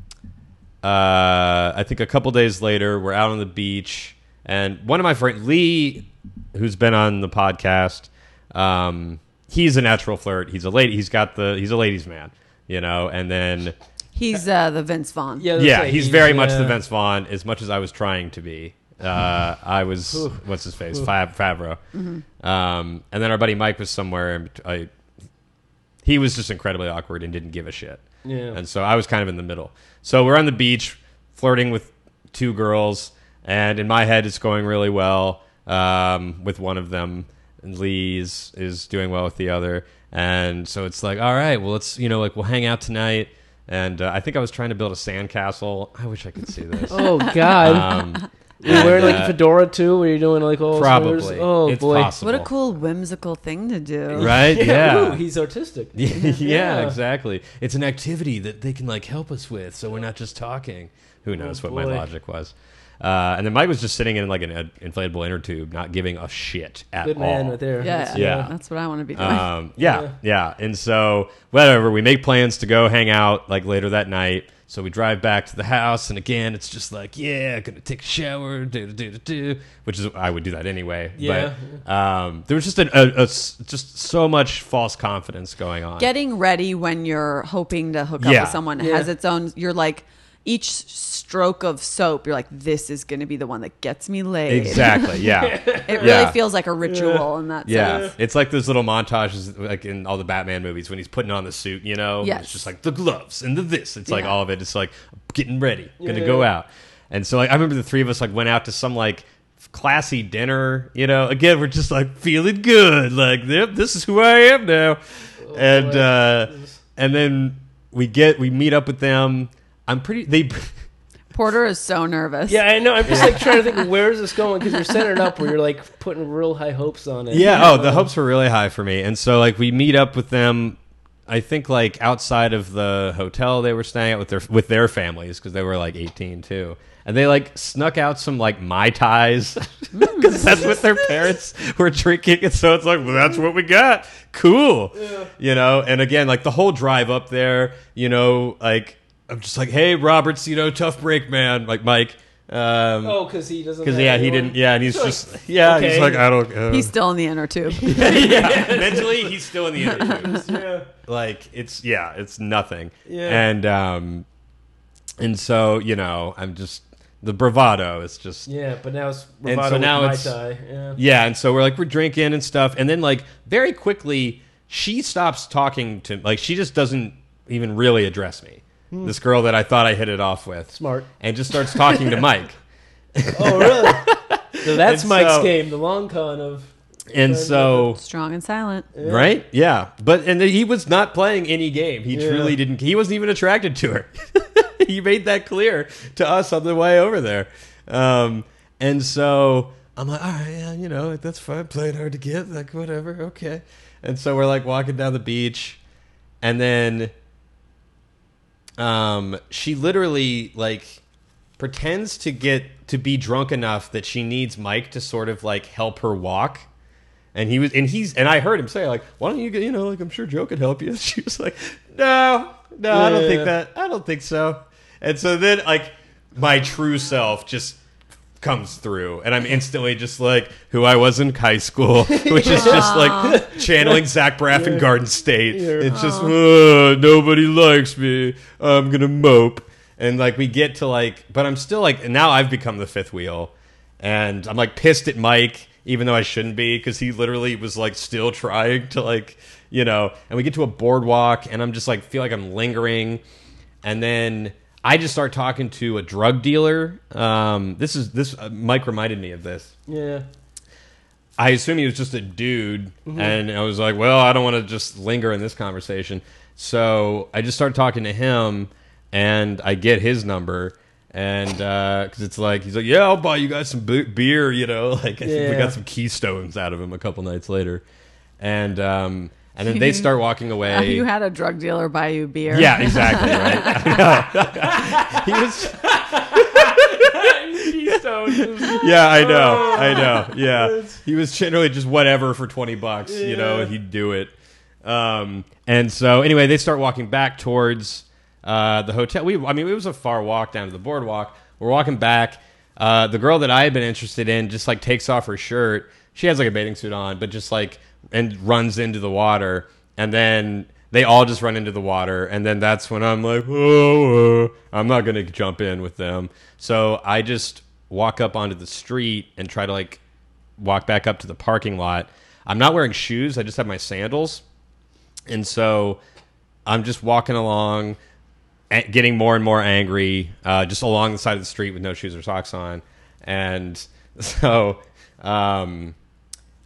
uh I think a couple days later we're out on the beach and one of my friends Lee who's been on the podcast um he's a natural flirt. He's a lady he's got the he's a ladies man, you know, and then He's uh, the Vince Vaughn. Yeah, yeah, right. he's very much uh, the Vince Vaughn, as much as I was trying to be. Uh, I was what's his face, Fab Favreau, um, and then our buddy Mike was somewhere, and I, he was just incredibly awkward and didn't give a shit. Yeah. and so I was kind of in the middle. So we're on the beach, flirting with two girls, and in my head, it's going really well um, with one of them. And Lee's is doing well with the other, and so it's like, all right, well, let's you know, like we'll hang out tonight. And uh, I think I was trying to build a sandcastle. I wish I could see this. Oh God. Um, you wearing like uh, a fedora too? Were you doing like all probably. sweaters? Oh it's boy. possible. What a cool whimsical thing to do. right? Ooh, Yeah. he's artistic. yeah, Yeah. exactly. It's an activity that they can like help us with, so we're not just talking. Who knows what my logic was? Uh, and then Mike was just sitting in like an uh, inflatable inner tube, not giving a shit at Good all. man right there. Yeah, That's- Yeah. That's what I want to be doing. Um, yeah, yeah, And so, whatever, we make plans to go hang out like later that night. So we drive back to the house, and again, it's just like, yeah, gonna take a shower, do do do do, which is I would do that anyway. Yeah. But um, there was just a, a- a s- just so much false confidence going on. Getting ready when you're hoping to hook up Yeah. with someone Yeah. has its own. You're like each stroke of soap. You're like, this is going to be the one that gets me laid. exactly. Yeah. It really feels like a ritual in that Yeah, sense. it's like those little montages, like in all the Batman movies, when he's putting on the suit. You know, Yes. it's just like the gloves and the this. It's like Yeah. all of it. It's like getting ready, gonna Yeah. go out. And so, like, I remember the three of us like went out to some like classy dinner. You know, again, we're just like feeling good. Like, yep, this is who I am now. and uh, and then we get we meet up with them. I'm pretty. They. Porter is so nervous. Yeah, I know. I'm just like trying to think where is this going because you're setting it up where you're like putting real high hopes on it. Yeah. Oh, the hopes were really high for me, and so like we meet up with them. I think like outside of the hotel they were staying at with their with their families because they were like 18 too, and they like snuck out some like mai tais mm. because that's what their parents were drinking, and so it's like, well, that's what we got. Cool, you know. And again, like the whole drive up there, you know, like I'm just like, hey, Roberts, you know, tough break, man, like Mike. Um, Oh, because he doesn't. because have yeah, he didn't. Yeah, and he's just yeah. He's like I don't. Uh, He's still in the inner tube. yeah, mentally he's still in the inner tube. Yeah. Like it's yeah, it's nothing. Yeah. And um and so, you know, I'm just the bravado is just yeah. Yeah, but now it's And bravado so with now Mai it's- Tai. Yeah. and so we're like we're drinking and stuff and then like very quickly she stops talking to like she just doesn't even really address me. This girl that I thought I hit it off with. Smart. And just starts talking to Mike. Oh, really? so that's And Mike's so- game, the long con of. and so Strong and silent. right, yeah, but and he was not playing any game. He Yeah. truly didn't. He wasn't even attracted to her. he made that clear to us on the way over there. Um, and so I'm like, all right, yeah, you know, like, that's fine. Playing hard to get, like whatever, okay. And so we're like walking down the beach, and then um, she literally like pretends to get to be drunk enough that she needs Mike to sort of like help her walk. And he was, and he's, and I heard him say like, "Why don't you get, you know, like I'm sure Joe could help you." She was like, "No, no, I don't think that. I don't think so." And so then, like, my true self just comes through, and I'm instantly just like who I was in high school, which is just like channeling Zach Braff in Garden State. Yeah. It's just "Uh, nobody likes me. I'm gonna mope, and like we get to like, but I'm still like now I've become the fifth wheel, and I'm like pissed at Mike, even though I shouldn't be, because he literally was like still trying to like, you know. And we get to a boardwalk, and I'm just like feel like I'm lingering, and then I just start talking to a drug dealer. Um, this is this uh, Mike reminded me of this. Yeah. I assume he was just a dude, and I was like, well, I don't want to just linger in this conversation. So I just started talking to him, and I get his number, and because it's like he's like, yeah, I'll buy you guys some be- beer, you know, like think we got some keystones out of him a couple nights later, and um, and then they start walking away. You had a drug dealer buy you beer. yeah, exactly, right. I know. he was. yeah, I know, I know. Yeah, he was generally just whatever for twenty bucks. You know, he'd do it. Um, and so anyway, they start walking back towards uh, the hotel. We, I mean, it was a far walk down to the boardwalk. We're walking back. Uh, the girl that I had been interested in just like takes off her shirt. She has like a bathing suit on, but just like and runs into the water, and then they all just run into the water, and then that's when I'm like, oh, uh, I'm not gonna jump in with them. So I just walk up onto the street and try to like walk back up to the parking lot. I'm not wearing shoes. I just have my sandals. And so I'm just walking along, getting more and more angry, uh, just along the side of the street with no shoes or socks on. And so um,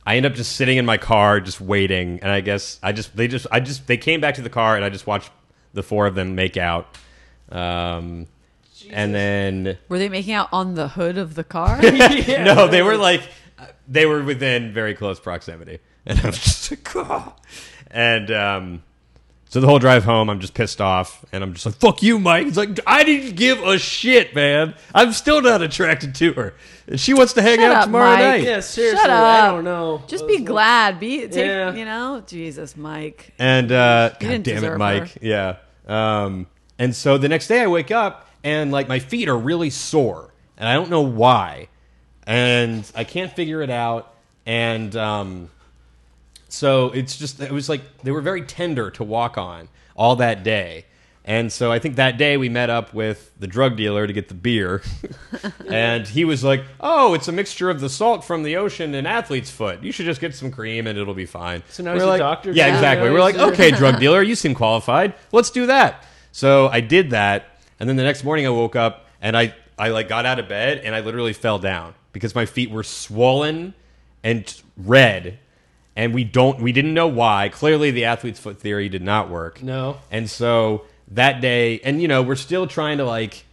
I end up just sitting in my car, just waiting. And I guess I just, they just, I just, they came back to the car and I just watched the four of them make out. Um, and then Were they making out on the hood of the car? no, they were like they were within very close proximity, and I was just like, oh. and um, so the whole drive home, I'm just pissed off, and I'm just like, fuck you, Mike. It's like I didn't give a shit, man. I'm still not attracted to her, and she wants to hang Shut out up, tomorrow Mike. night. Yeah, seriously. Shut up. I don't know. Just be glad. Be take. Yeah. You know, Jesus, Mike. And uh, God damn it, Mike. her. Yeah. Um, and so the next day I wake up and like my feet are really sore, and I don't know why, and I can't figure it out. And um, so it's just it was like they were very tender to walk on all that day. And so I think that day we met up with the drug dealer to get the beer. and he was like, "Oh, it's a mixture of the salt from the ocean and athlete's foot. You should just get some cream and it'll be fine." So now We're he's a doctor Yeah, exactly. We're like, "Okay, drug dealer, you seem qualified. Let's do that." So I did that, and then the next morning I woke up and I I like got out of bed and I literally fell down because my feet were swollen and red and we don't we didn't know why. Clearly the athlete's foot theory did not work. No. And so that day and you know, we're still trying to like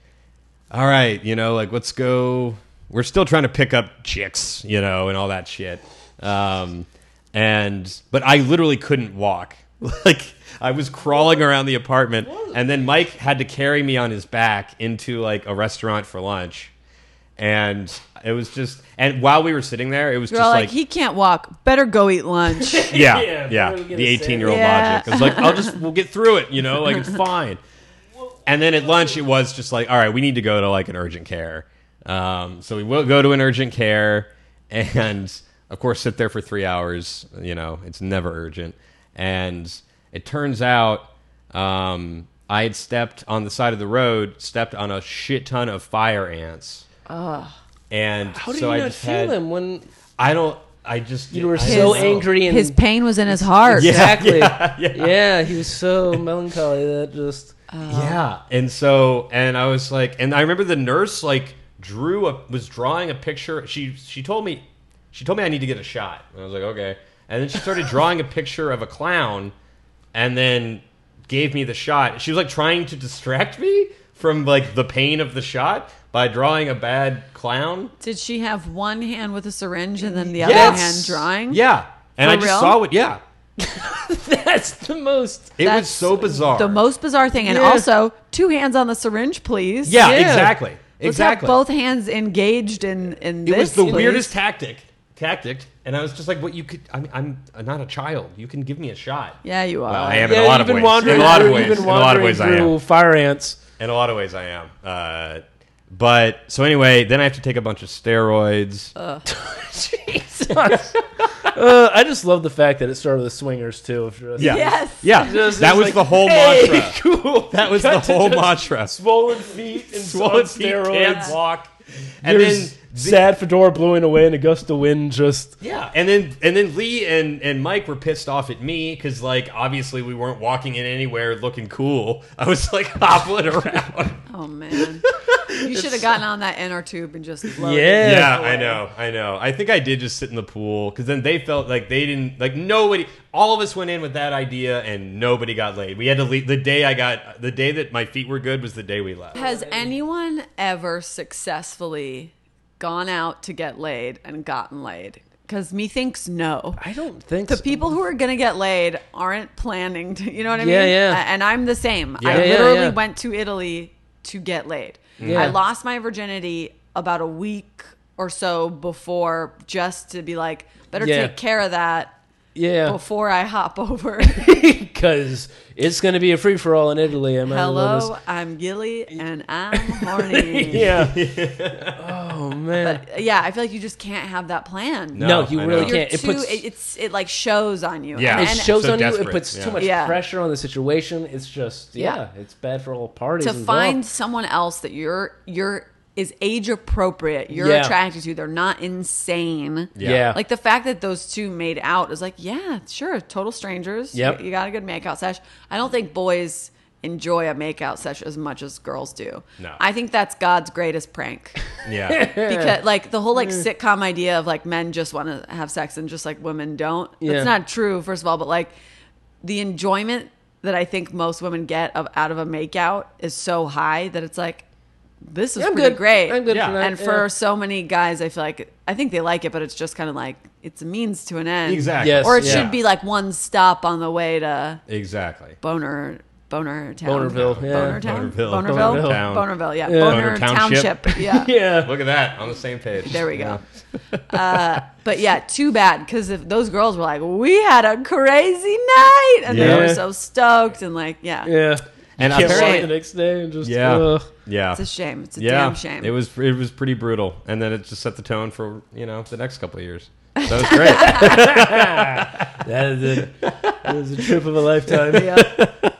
all right, you know, like let's go we're still trying to pick up chicks, you know, and all that shit. Um and but I literally couldn't walk. Like I was crawling around the apartment and then Mike had to carry me on his back into like a restaurant for lunch. And it was just and while we were sitting there, it was You're just like, like he can't walk. Better go eat lunch. yeah, Yeah, yeah, what are we gonna the 18 year old Yeah. logic. I was like, I'll just we'll get through it, you know, like it's fine. And then at lunch, it was just like, all right, we need to go to like an urgent care. Um, so we will go to an urgent care, and of course, sit there for three hours. You know, it's never urgent. And it turns out, um, I had stepped on the side of the road, stepped on a shit ton of fire ants. And How do so you I not just feel had, them when I don't. I just you were I so don't know. angry and His pain was in his heart. Yeah. exactly? yeah, yeah, yeah. he was so melancholy that just Yeah. And so and I was like and I remember the nurse like drew a was drawing a picture. She she told me she told me I need to get a shot. And I was like, okay. And then she started drawing a picture of a clown, and then gave me the shot. She was like trying to distract me from like the pain of the shot by drawing a bad clown. Did she have one hand with a syringe and then the other hand drawing? Yeah. And For I just real? saw it. Yeah. That's the most. It was so bizarre. The most bizarre thing, and Yeah. also two hands on the syringe, please. Yeah, Yeah. exactly. Let's exactly. have both hands engaged in in it this. was the please. weirdest tactic. Tactic. And I was just like, what you could I mean, I'm not a child. You can give me a shot. Yeah, you are. Well, I am Yeah, in a lot of ways. In a lot of through- ways. You've been In a lot of ways I am. fire ants. In a lot of ways, I am. Uh, but so anyway, then I have to take a bunch of steroids. Jesus. uh, I just love the fact that it started with swingers too. If you're- yeah, Yes. yeah. Just- that it's was like, the whole hey, mantra. Cool. That was the Got to whole just mantra. Swollen feet and Swollen on feet steroids. can't walk. And There's then sad fedora blowing away in a gust of wind. Just Yeah, and then and then Lee and and Mike were pissed off at me because like obviously we weren't walking in anywhere looking cool. I was like hobbling around. Oh man, you should have gotten on that inner tube and just floated. Yeah. yeah, I know, I know. I think I did just sit in the pool because then they felt like they didn't like nobody. All of us went in with that idea and nobody got laid. We had to leave the day I got the day that my feet were good was the day we left. Has anyone ever successfully gone out to get laid and gotten laid? Because methinks no. I don't think The so. people who are gonna get laid aren't planning to. You know what I Yeah, mean? yeah. A- And I'm the same. Yeah. I Yeah, yeah, literally yeah. went to Italy to get laid. Yeah. I lost my virginity about a week or so before, just to be like, better Yeah. take care of that Yeah, before I hop over. because it's going to be a free for all in Italy. I Hello, I'm Gilly and I'm horny. just- Yeah. oh man. But yeah, I feel like you just can't have that plan. No, No, you I really know. You're can't. It too, puts- it, it's it like shows on you. Yeah. and, it shows so on you. It puts yeah. too much Yeah. pressure on the situation. It's just yeah, Yeah. it's bad for all parties. to involved. find someone else that you're you're is age appropriate, you're Yeah. attracted to. They're not insane. Yeah. yeah, Like the fact that those two made out is like, yeah, sure, total strangers. Yep. You, you got a good makeout sesh. I don't think boys enjoy a makeout sesh as much as girls do. No. I think that's God's greatest prank. Yeah, because like the whole like mm. sitcom idea of like men just want to have sex and just like women don't. Yeah. That's not true, first of all, but like the enjoyment that I think most women get of out of a makeout is so high that it's like this is I'm pretty good. great. I'm good Yeah. for that. and for yeah. so many guys, I feel like I think they like it, but it's just kind of like it's a means to an end. exactly. Yes. Or it Yeah. should be like one stop on the way to exactly. Boner Boner Town. Bonerville, yeah. Boner Town. Bonerville. Bonerville. Bonerville. Town. Bonerville. Yeah. Yeah. Boner, Boner Township. Township. Yeah. yeah. Look at that on the same page. There we go. Yeah. Uh, but yeah, too bad because if those girls were like, we had a crazy night, and they were so stoked, and like, yeah, Yeah. And Can't apparently- the next day and just Yeah. ugh. Yeah. it's a shame. It's a yeah, damn shame. It was it was pretty brutal, and then it just set the tone for you know the next couple of years. So it was great. that is a, that is a trip of a lifetime. yeah.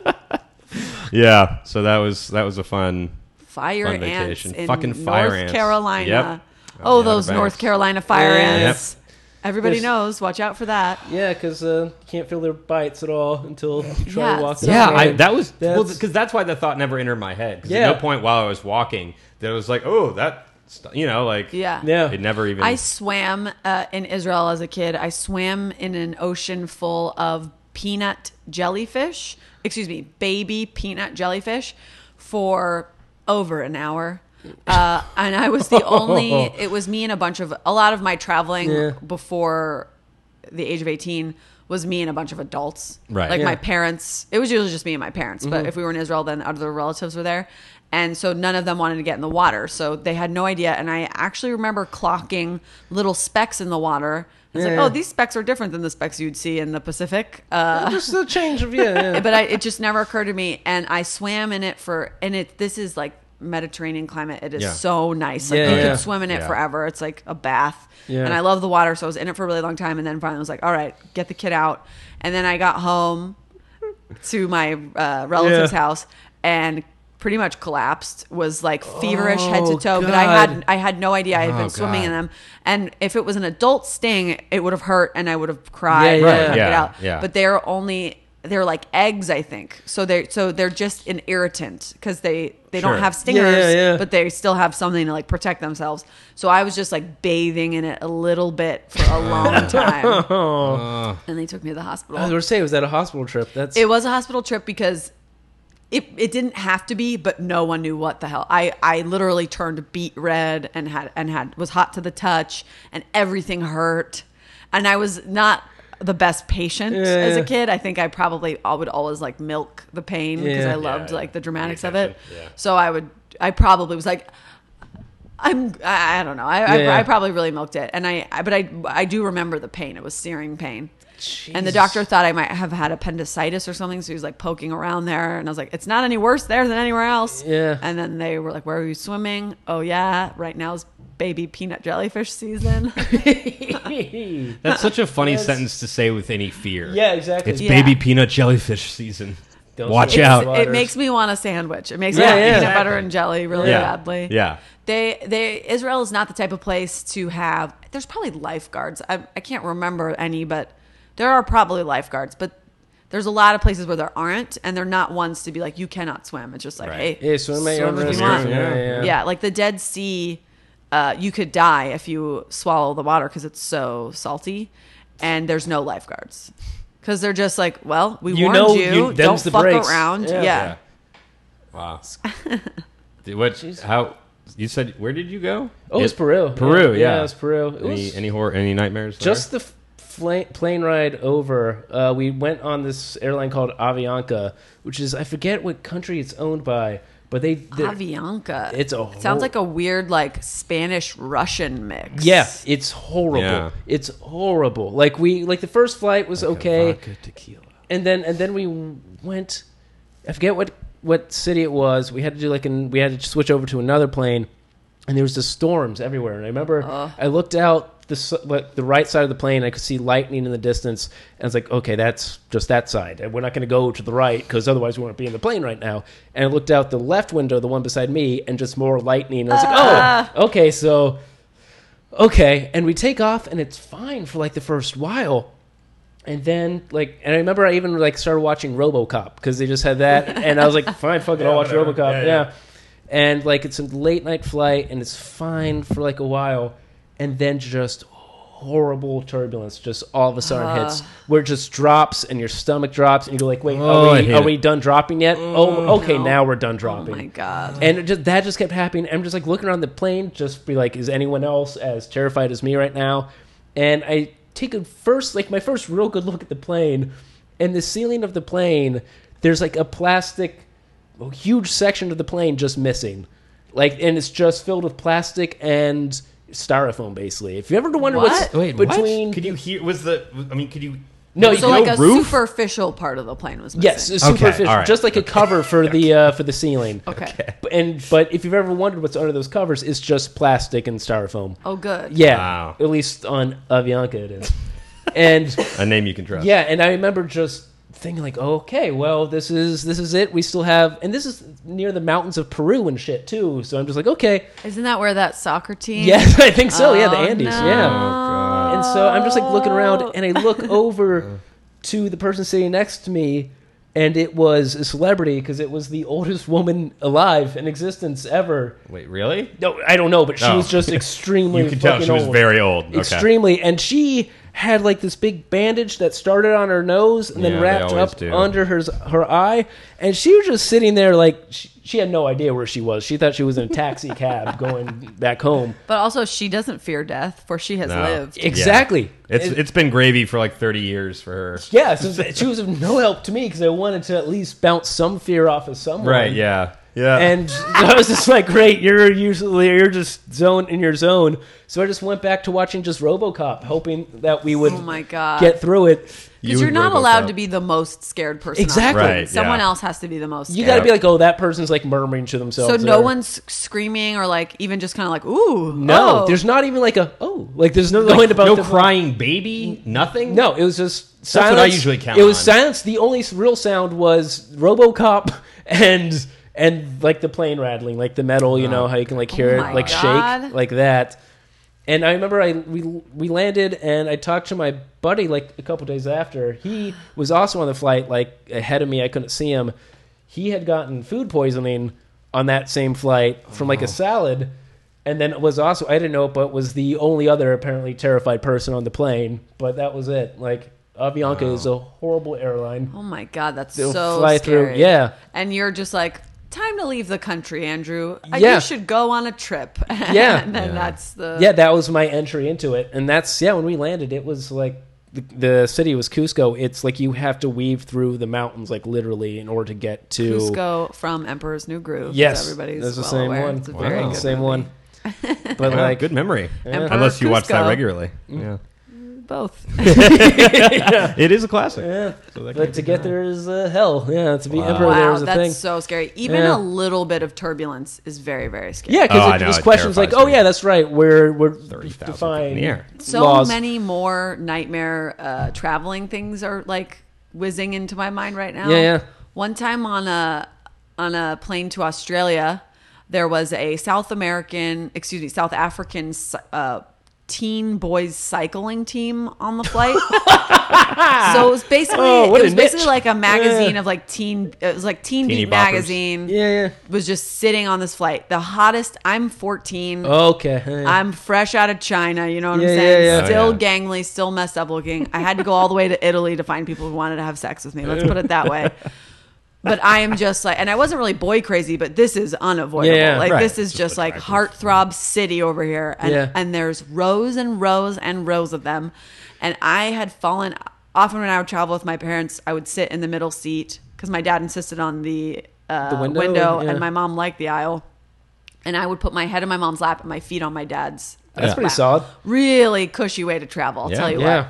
yeah, so that was that was a fun. Fire Fun ants vacation. in Fucking fire North ants. Carolina. Yep. Oh, On those North Carolina fire Yeah. ants. Everybody Yes. knows. Watch out for that. Yeah, because uh, you can't feel their bites at all until you try Yeah, to walk. so- Yeah, I, that was well That's- because that's why the thought never entered my head. Because Yeah. at no point while I was walking that it was like, oh, that, st-, you know, like Yeah. yeah. it never even. I swam uh, in Israel as a kid. I swam in an ocean full of peanut jellyfish. Excuse me, baby peanut jellyfish for over an hour. Uh, and I was the only. It was me and a bunch of a lot of my traveling Yeah. before the age of eighteen was me and a bunch of adults. Right. Like Yeah. my parents. It was usually just me and my parents. But if we were in Israel, then other relatives were there. And so none of them wanted to get in the water. So they had no idea. And I actually remember clocking little specks in the water. It's Yeah. like, oh, these specks are different than the specks you'd see in the Pacific. Uh, just a change of yeah. yeah. but I, it just never occurred to me. And I swam in it for, and it, this is like Mediterranean climate. It is Yeah. so nice. Like Yeah, you yeah. could swim in it Yeah. forever. It's like a bath. Yeah. And I love the water. So I was in it for a really long time. And then finally was like, all right, get the kid out. And then I got home to my uh, relative's Yeah. house and pretty much collapsed was like feverish head to Oh, toe but i had i had no idea i had Oh, been swimming in God. them and if it was an adult sting it would have hurt and i would have cried Yeah, and yeah. get Yeah, out yeah. but they're only they're like eggs, I think. So they are so they're just an irritant because they they Sure. don't have stingers, yeah, yeah. but they still have something to like protect themselves. So I was just like bathing in it a little bit for a long time, Oh, and they took me to the hospital. I was gonna say, was that a hospital trip? That's It was a hospital trip because it it didn't have to be, but no one knew what the hell. I I literally turned beet red and had and had was hot to the touch and everything hurt, and I was not the best patient Yeah, as a kid. I think I probably I would always like milk the pain because Yeah. I loved Yeah, like the dramatics of it. yeah. So I would I probably was like. I'm. I, I don't know. I, Yeah, I, yeah. I probably really milked it, and I, I. But I. I do remember the pain. It was searing pain. And the doctor thought I might have had appendicitis or something, so he was like poking around there, and I was like, "It's not any worse there than anywhere else." Yeah. And then they were like, "Where are you swimming?" Oh yeah, right now is baby peanut jellyfish season. That's such a funny Yes. sentence to say with any fear. yeah, exactly. It's Yeah. baby peanut jellyfish season. Don't Watch out. waters. it makes me want a sandwich. It makes Yeah, me want yeah. peanut Exactly. butter and jelly really Yeah. badly. Yeah. They they Israel is not the type of place to have. There's probably lifeguards. I I can't remember any, but there are probably lifeguards. But there's a lot of places where there aren't, and they're not ones to be like you cannot swim. It's just like Right. hey, Yeah, swim at your own if risk. you want. Yeah, yeah. Yeah, like the Dead Sea, uh, you could die if you swallow the water because it's so salty, and there's no lifeguards because they're just like, well, we You warned know you, you- don't the fuck breaks. around. Yeah. Yeah. Wow. Did- what? How? You said where did you go? Oh, it was Peru. Peru, yeah, yeah. it was Peru. It Any was any horror? Any nightmares? there? just the f- fla- plane ride over. Uh, we went on this airline called Avianca, which is I forget what country it's owned by, but they Avianca. It's a It sounds whole- like a weird like Spanish Russian mix. Yeah, it's horrible. Yeah. It's horrible. Like we like the first flight was okay, Vodka tequila. and then and then we went. I forget what what city it was. We had to do like an we had to switch over to another plane, and there was just storms everywhere. And I remember I looked out the like, the right side of the plane. I could see lightning in the distance, and I was like, okay, that's just that side. And we're not going to go to the right because otherwise we won't be in the plane right now. And I looked out the left window, the one beside me, and just more lightning. And I was like, oh, uh. okay, so okay and we take off and it's fine for like the first while and then like and i remember i even like started watching robocop because they just had that and i was like fine fuck it i'll watch whatever. robocop Yeah, yeah, yeah. and like it's a late night flight and it's fine for like a while and then just horrible turbulence just all of a sudden hits uh-huh. where it just drops and your stomach drops and you go like wait Oh, are we are we done dropping yet oh mm, okay No. now we're done oh dropping. Oh my god. and it just that just kept happening. I'm just like looking around the plane, just be like, is anyone else as terrified as me right now? And I take a first, like my first real good look at the plane, and the ceiling of the plane, there's like a plastic, huge section of the plane just missing, like, and it's just filled with plastic and styrofoam, basically. If you ever wonder what's What? Wait, between, what? Could you hear? Was the? I mean, could you? no, so you like know, a roof? superficial part of the plane was missing. yes, it's Okay, superficial, all right. just like a cover for the uh, for the ceiling. Okay. And but if you've ever wondered what's under those covers, it's just plastic and styrofoam. Oh good. Yeah, Wow. at least on Avianca it is. and A name you can trust. yeah, and I remember just thinking like, okay, well, this is this is it. We still have, and this is near the mountains of Peru and shit too. So I'm just like, okay, Isn't that where that soccer team? yes, I think so. yeah, the Oh, Andes. no. Yeah. Oh god. And so I'm just like looking around, and I look over uh. to the person sitting next to me, and it was a celebrity because it was the oldest woman alive in existence ever. Wait, really? No, I don't know, but she Oh. was just extremely. You can tell fucking she was old. very old. Okay. extremely and she had like this big bandage that started on her nose and then they wrapped up do. under her her eye and she was just sitting there like she, she had no idea where she was she thought she was in a taxi cab going back home But also, she doesn't fear death, for she has No. lived. exactly It's It- it's been gravy for like 30 years for her. yeah so she was of no help to me because i wanted to at least bounce some fear off of someone Right? Yeah. Yeah. and I was just like, "Great, you're usually you're just zone in your zone." So I just went back to watching just RoboCop, hoping that we would Oh my god. get through it. Because you are would not RoboCop. allowed to be the most scared person. on Exactly. plane. Right, Someone yeah. else has to be the most. You got to be like, "Oh, that person's like murmuring to themselves." So no there. one's screaming or like even just kind of like ooh. No, oh. there's not even like a oh, like there's no Like, going about no the crying baby. Nothing. No, it was just That's silence. what I usually count It was on. silence. The only s- real sound was RoboCop and and like the plane rattling, like the metal. You know oh. how you can like hear Oh it like God. shake like that. And I remember I we we landed and I talked to my buddy like a couple days after. He was also on the flight like ahead of me. I couldn't see him. He had gotten food poisoning on that same flight oh, from like a salad and then was also I didn't know it, but was the only other apparently terrified person on the plane. But that was it. Like Avianca is a horrible airline. Oh my god, that's They'll so fly scary. through. Yeah. and you're just like, time to leave the country, Andrew. Uh, Yeah. You should go on a trip. Yeah. and then Yeah. that's the yeah, that was my entry into it, and that's yeah. When we landed, it was like the, the city was Cusco. It's like you have to weave through the mountains, like literally, in order to get to. Cusco from Emperor's New Groove. Yes, everybody's that's the well same aware. one. It's a Wow. very good same movie. one. But Yeah, like, good memory. Emperor Unless you watch that regularly. Yeah. Both. It is a classic. yeah. So that But to get there is uh, hell. Yeah, to be Wow. emperor there wow, is a that's thing. so scary. Even Yeah. a little bit of turbulence is very, very scary. Yeah, Oh, because I it know, it questions like, terrifies "Oh yeah, that's right. We're we're 30,000 feet in the air. so laws." many more nightmare uh, traveling things are like whizzing into my mind right now. Yeah, yeah. One time on a on a plane to Australia, there was a South American, excuse me, South African uh, teen boys cycling team on the flight. so it was basically Oh, it was basically niche. like a magazine Yeah. of like teen. It was like Teen Teeny Beat boppers. magazine. Yeah, yeah. Was just sitting on this flight. The hottest. I'm 14. Okay. yeah. I'm fresh out of China, you know what Yeah, I'm yeah, saying? yeah. Oh, still Oh, yeah. gangly, still messed up looking. I had to go all the way to Italy to find people who wanted to have sex with me. Let's put it that way. But I am just like, and I wasn't really boy crazy, but this is unavoidable. Yeah, like right. this is Just just like heartthrob city over here, and Yeah. and there's rows and rows and rows of them, and I had fallen. Often when I would travel with my parents, I would sit in the middle seat because my dad insisted on the, uh, The window, window, yeah. and my mom liked the aisle, and I would put my head in my mom's lap and my feet on my dad's. That's uh, pretty lap. solid. Really cushy way to travel. I'll Yeah. tell you Yeah.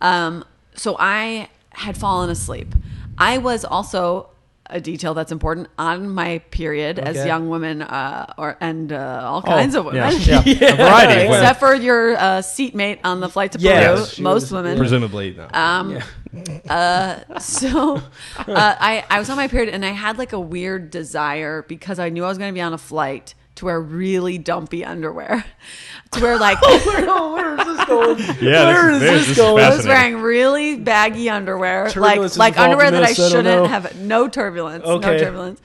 what. Um, so I had fallen asleep. I was also a detail that's important on my period, as young women uh, or and uh, all kinds of women. Yeah, yeah. a variety. of women. Except for your uh, seatmate on the flight to Peru, Yeah, she most was- women. Presumably, no. Um, uh, so uh, I, I was on my period and I had like a weird desire because I knew I was going to be on a flight to wear really dumpy underwear. To wear like oh, where is this going? yeah, where this, is this, this is going? I was wearing really baggy underwear, Turbulence like like underwear that I this, I don't shouldn't know. have. No turbulence. No turbulence.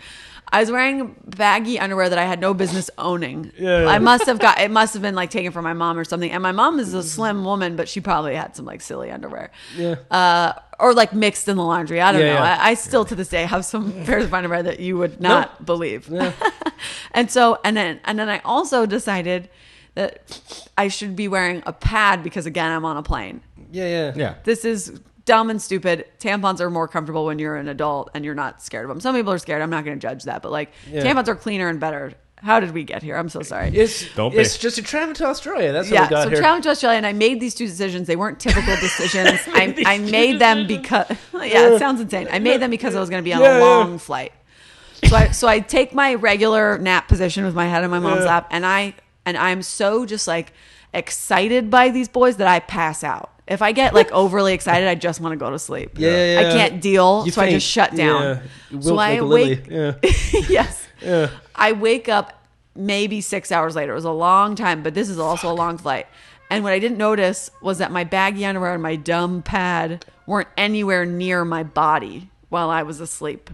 I was wearing baggy underwear that I had no business owning. Yeah. I must have got it. Must have been like taken from my mom or something. And my mom is a slim woman, but she probably had some like silly underwear. Yeah. Uh, or like mixed in the laundry. I don't Yeah, know. yeah. I, I still to this day have some pairs of underwear that you would not believe. and so and then and then I also decided that I should be wearing a pad because again I'm on a plane. Yeah, yeah. Yeah. This is dumb and stupid. Tampons are more comfortable when you're an adult and you're not scared of them. Some people are scared. I'm not going to judge that, but like Yeah. tampons are cleaner and better. How did we get here? I'm so sorry. It's Don't be. it's just a travel to Australia. That's how yeah, we got so here. traveling to Australia, and I made these two decisions. They weren't typical decisions. I, I made them because uh, yeah, it sounds insane. I made them because I was going to be on Yeah, a yeah. long flight. So I so I take my regular nap position with my head on my mom's Yeah. lap, and I and I'm so just like excited by these boys that I pass out. If I get like overly excited, I just want to go to sleep. Yeah, yeah, I yeah. can't deal, You so I faint. just shut down. Yeah. You So wilt I like a lily. wake. Yeah. yes. Yeah. I wake up maybe six hours later. It was a long time, but this is also a long flight. And what I didn't notice was that my baggy underwear and my dumb pad weren't anywhere near my body while I was asleep.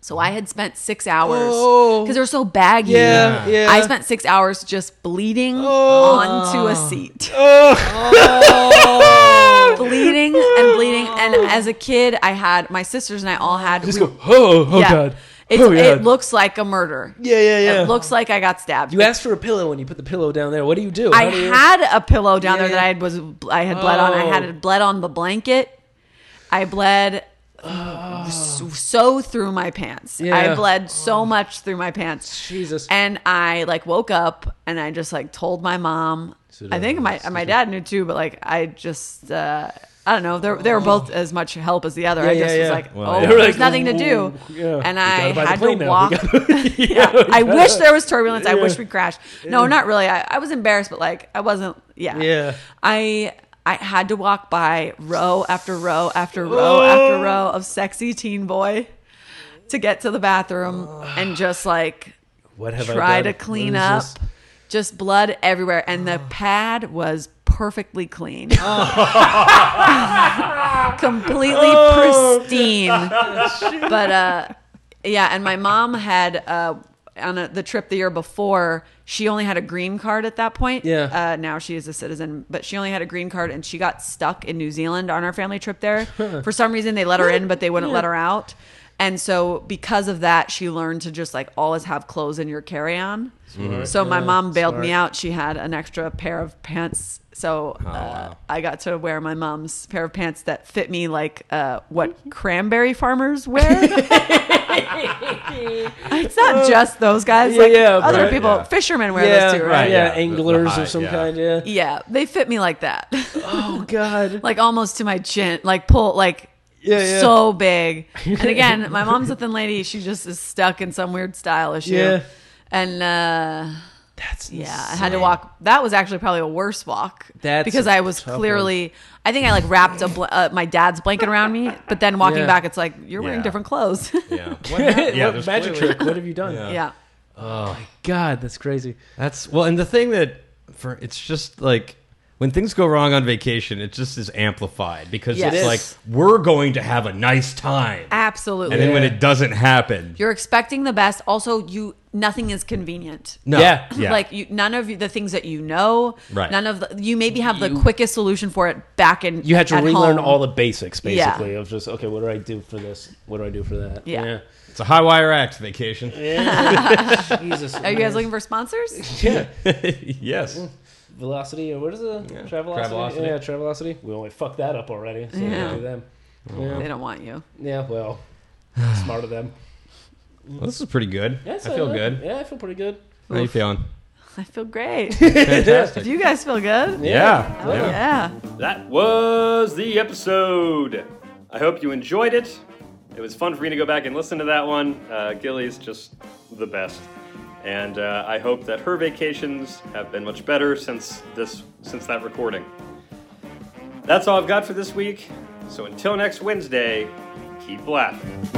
So I had spent six hours Oh. because they were so baggy. Yeah, yeah. I spent six hours just bleeding Oh. onto a seat. Oh. bleeding and bleeding. And as a kid, I had my sisters and I all had. Just we- go. Oh, oh yeah. god. Oh, yeah. It looks like a murder. Yeah, yeah, yeah. It looks like I got stabbed. You asked for a pillow when you put the pillow down there. What do you do? I do you- had a pillow down Yeah, there that. I had was I had bled on. I had Oh. it bled on the blanket. I bled s- so through my pants. I Yeah. bled so much through my pants. Jesus. And I like woke up and I just like told my mom. I think my my dad knew too, but like I just uh, I don't know. They're they were both as much help as the other. I just yeah, was yeah. like, Well, oh, yeah. there's Like, nothing to ooh, do. yeah. And We I gotta buy the had to plane now. We walk. gotta- yeah, I wish there was turbulence. I wish we crashed. No, not really. I, I was embarrassed, but like I wasn't. Yeah. Yeah. I I had to walk by row after row after row Oh. after row of sexy teen boy to get to the bathroom and just like What have I try done? to clean What up. is just blood everywhere, and the oh. pad was perfectly clean, completely pristine. But uh, yeah, and my mom had uh, on a, the trip the year before. She only had a green card at that point. Yeah. Uh, now she is a citizen, but she only had a green card, and she got stuck in New Zealand on our family trip there. For some reason, they let her in, but they wouldn't let her out. And so, because of that, she learned to just like always have clothes in your carry on. So, my mom bailed me out. She had an extra pair of pants. So, uh, wow. I got to wear my mom's pair of pants that fit me like uh, what cranberry farmers wear. it's not just those guys. Yeah, like yeah, other right. people, Yeah. fishermen wear yeah, those too, right. right? Yeah, Yeah, anglers the high- of some yeah. kind. Yeah. Yeah, they fit me like that. Oh God. like almost to my chin, like pull, like Yeah, yeah. so big. And again, my mom's a thin lady. She just is stuck in some weird style issue. Yeah. And uh, That's yeah, I had to walk. That was actually probably a worse walk. That's because I was tough clearly. I think I like wrapped a bl- uh, my dad's blanket around me, but then walking Yeah. back, it's like you're wearing different clothes. Yeah. What yeah, there's magic clearly- trick. What have you done? Yeah. yeah. God, that's crazy. That's well, and the thing that for it's just like when things go wrong on vacation, it just is amplified because Yes. it's It like we're going to have a nice time, Absolutely. and then when it doesn't happen, You're expecting the best. Also, you nothing is convenient. no, Yeah. yeah, Like you, none of the things that you know, Right. None of the, you maybe have the You- quickest solution for it back in. You had to relearn home. all the basics, Yeah. basically, of just okay. What do I do for this? What do I do for that? Yeah. it's a high wire act vacation. Jesus. Are you guys looking for sponsors? Yeah. yes, mm. Velocity or what is it? Yeah. Travelocity. Travelocity. Yeah, Travelocity. We only fucked that up already. So Yeah. yeah. do them. Yeah. They don't want you. yeah. Well, smart of them. well, this is pretty good. Yeah, I feel uh, good. Yeah, I feel pretty good. How you feeling? I feel great. Fantastic. Do you guys feel good? yeah, Oh, yeah. yeah. That was the episode. I hope you enjoyed it. It was fun for me to go back and listen to that one. Uh, Gilly's just the best, and uh, I hope that her vacations have been much better since this since that recording. That's all I've got for this week. So until next Wednesday, keep laughing.